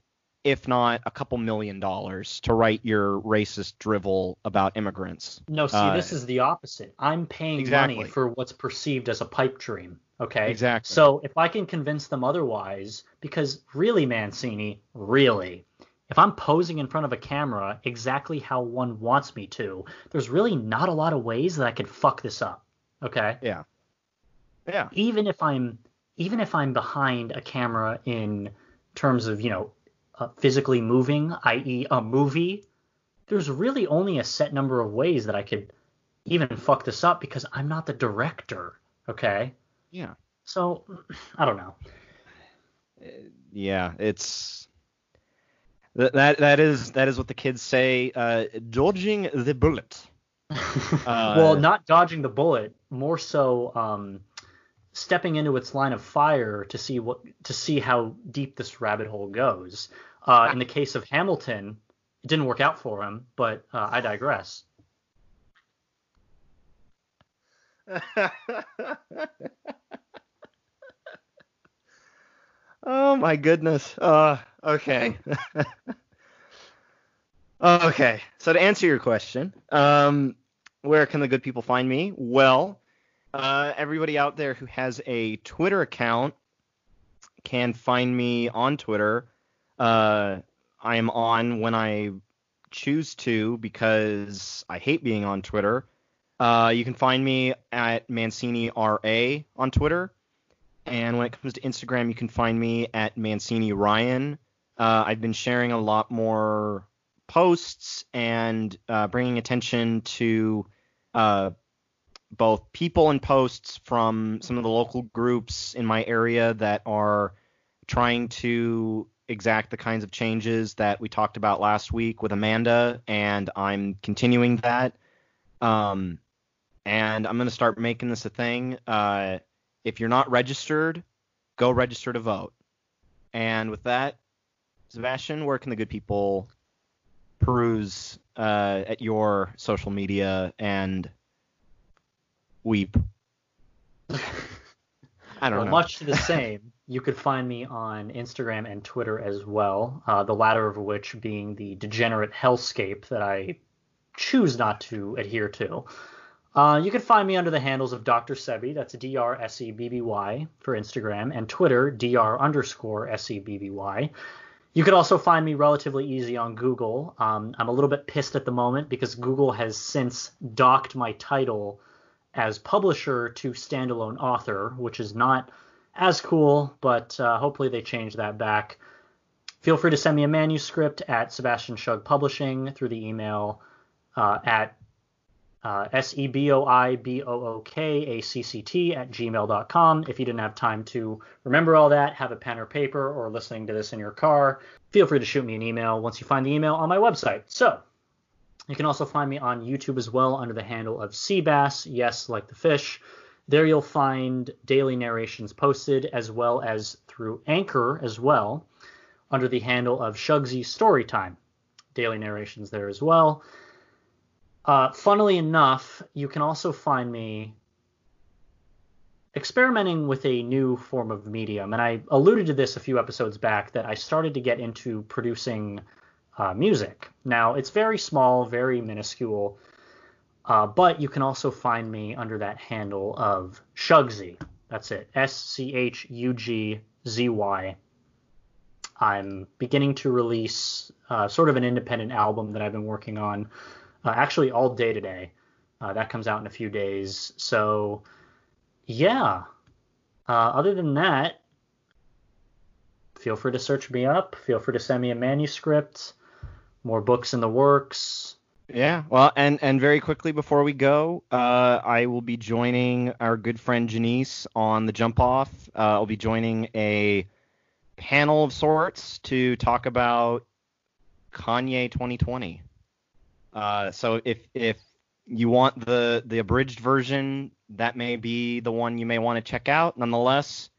S2: if not a couple million dollars, to write your racist drivel about immigrants.
S1: No, see,
S2: Uh,
S1: this is the opposite. I'm paying
S2: Exactly.
S1: money for what's perceived as a pipe dream. Okay.
S2: Exactly.
S1: So if I can convince them otherwise, because really, Mancini, really, if I'm posing in front of a camera exactly how one wants me to, there's really not a lot of ways that I could fuck this up. Okay.
S2: Yeah. Yeah.
S1: Even if I'm even if I'm behind a camera in terms of, you know, uh, physically moving, i.e., a movie, there's really only a set number of ways that I could even fuck this up because I'm not the director. Okay.
S2: Yeah.
S1: So I don't know.
S2: Yeah, it's that that that is that is what the kids say. Uh, dodging the bullet. Uh,
S1: well, not dodging the bullet, more so um, stepping into its line of fire to see what to see how deep this rabbit hole goes. Uh, in the case of Hamilton, it didn't work out for him, but uh, I digress.
S2: oh my goodness. Uh, okay. okay. So to answer your question, um, where can the good people find me? Well, uh, everybody out there who has a Twitter account can find me on Twitter. Uh, I am on when I choose to because I hate being on Twitter. Uh, you can find me at Mancini RA on Twitter. And when it comes to Instagram, you can find me at Mancini Ryan. Uh, I've been sharing a lot more posts and uh, bringing attention to uh, both people and posts from some of the local groups in my area that are trying to exact the kinds of changes that we talked about last week with Amanda, and I'm continuing that. Um, and I'm going to start making this a thing. Uh, if you're not registered, go register to vote. And with that, Sebastian, where can the good people peruse uh, at your social media and weep? I don't
S1: well,
S2: know.
S1: Much to the same, you could find me on Instagram and Twitter as well. Uh, the latter of which being the degenerate hellscape that I choose not to adhere to. Uh, you can find me under the handles of Dr. Sebby, that's D R S E B B Y for Instagram, and Twitter, Dr. underscore S E B B Y. You could also find me relatively easy on Google. Um, I'm a little bit pissed at the moment because Google has since docked my title as publisher to standalone author, which is not as cool, but uh, hopefully they change that back. Feel free to send me a manuscript at Sebastian Schug Publishing through the email uh, at uh, S-E-B-O-I-B-O-O-K-A-C-C-T at gmail.com. If you didn't have time to remember all that, have a pen or paper, or listening to this in your car, feel free to shoot me an email once you find the email on my website. So, you can also find me on YouTube as well under the handle of Seabass, yes, like the fish. There you'll find daily narrations posted as well as through Anchor as well under the handle of Schugzy Storytime. Daily narrations there as well. Uh, funnily enough, you can also find me experimenting with a new form of medium. And I alluded to this a few episodes back that I started to get into producing uh, music. Now, it's very small, very minuscule, uh, but you can also find me under that handle of Schugzy. That's it. S C H U G Z Y. I'm beginning to release uh, sort of an independent album that I've been working on uh, actually all day today. Uh, that comes out in a few days. So, yeah. Uh, other than that, feel free to search me up. Feel free to send me a manuscript. More books in the works.
S2: Yeah, well, and and very quickly before we go, uh, I will be joining our good friend Janice on the jump off. Uh, I'll be joining a panel of sorts to talk about Kanye 2020. Uh, so if if you want the the abridged version, that may be the one you may want to check out. Nonetheless,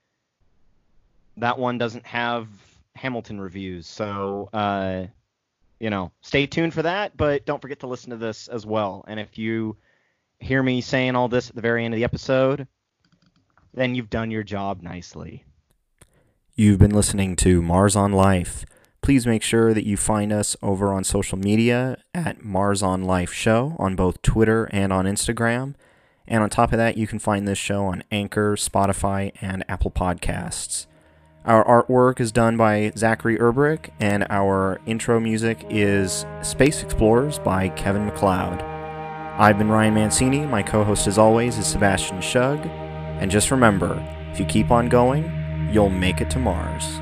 S2: that one doesn't have Hamilton reviews, so uh, you know, stay tuned for that. But don't forget to listen to this as well. And if you hear me saying all this at the very end of the episode, then you've done your job nicely.
S3: You've been listening to Mars on Life. Please make sure that you find us over on social media at Mars on Life Show on both Twitter and on Instagram. And on top of that, you can find this show on Anchor, Spotify, and Apple Podcasts. Our artwork is done by Zachary Erberich, and our intro music is Space X-plorers by Kevin MacLeod. I've been Ryan Mancini. My co host, as always, is Sebastian Schug. And just remember if you keep on going, you'll make it to Mars.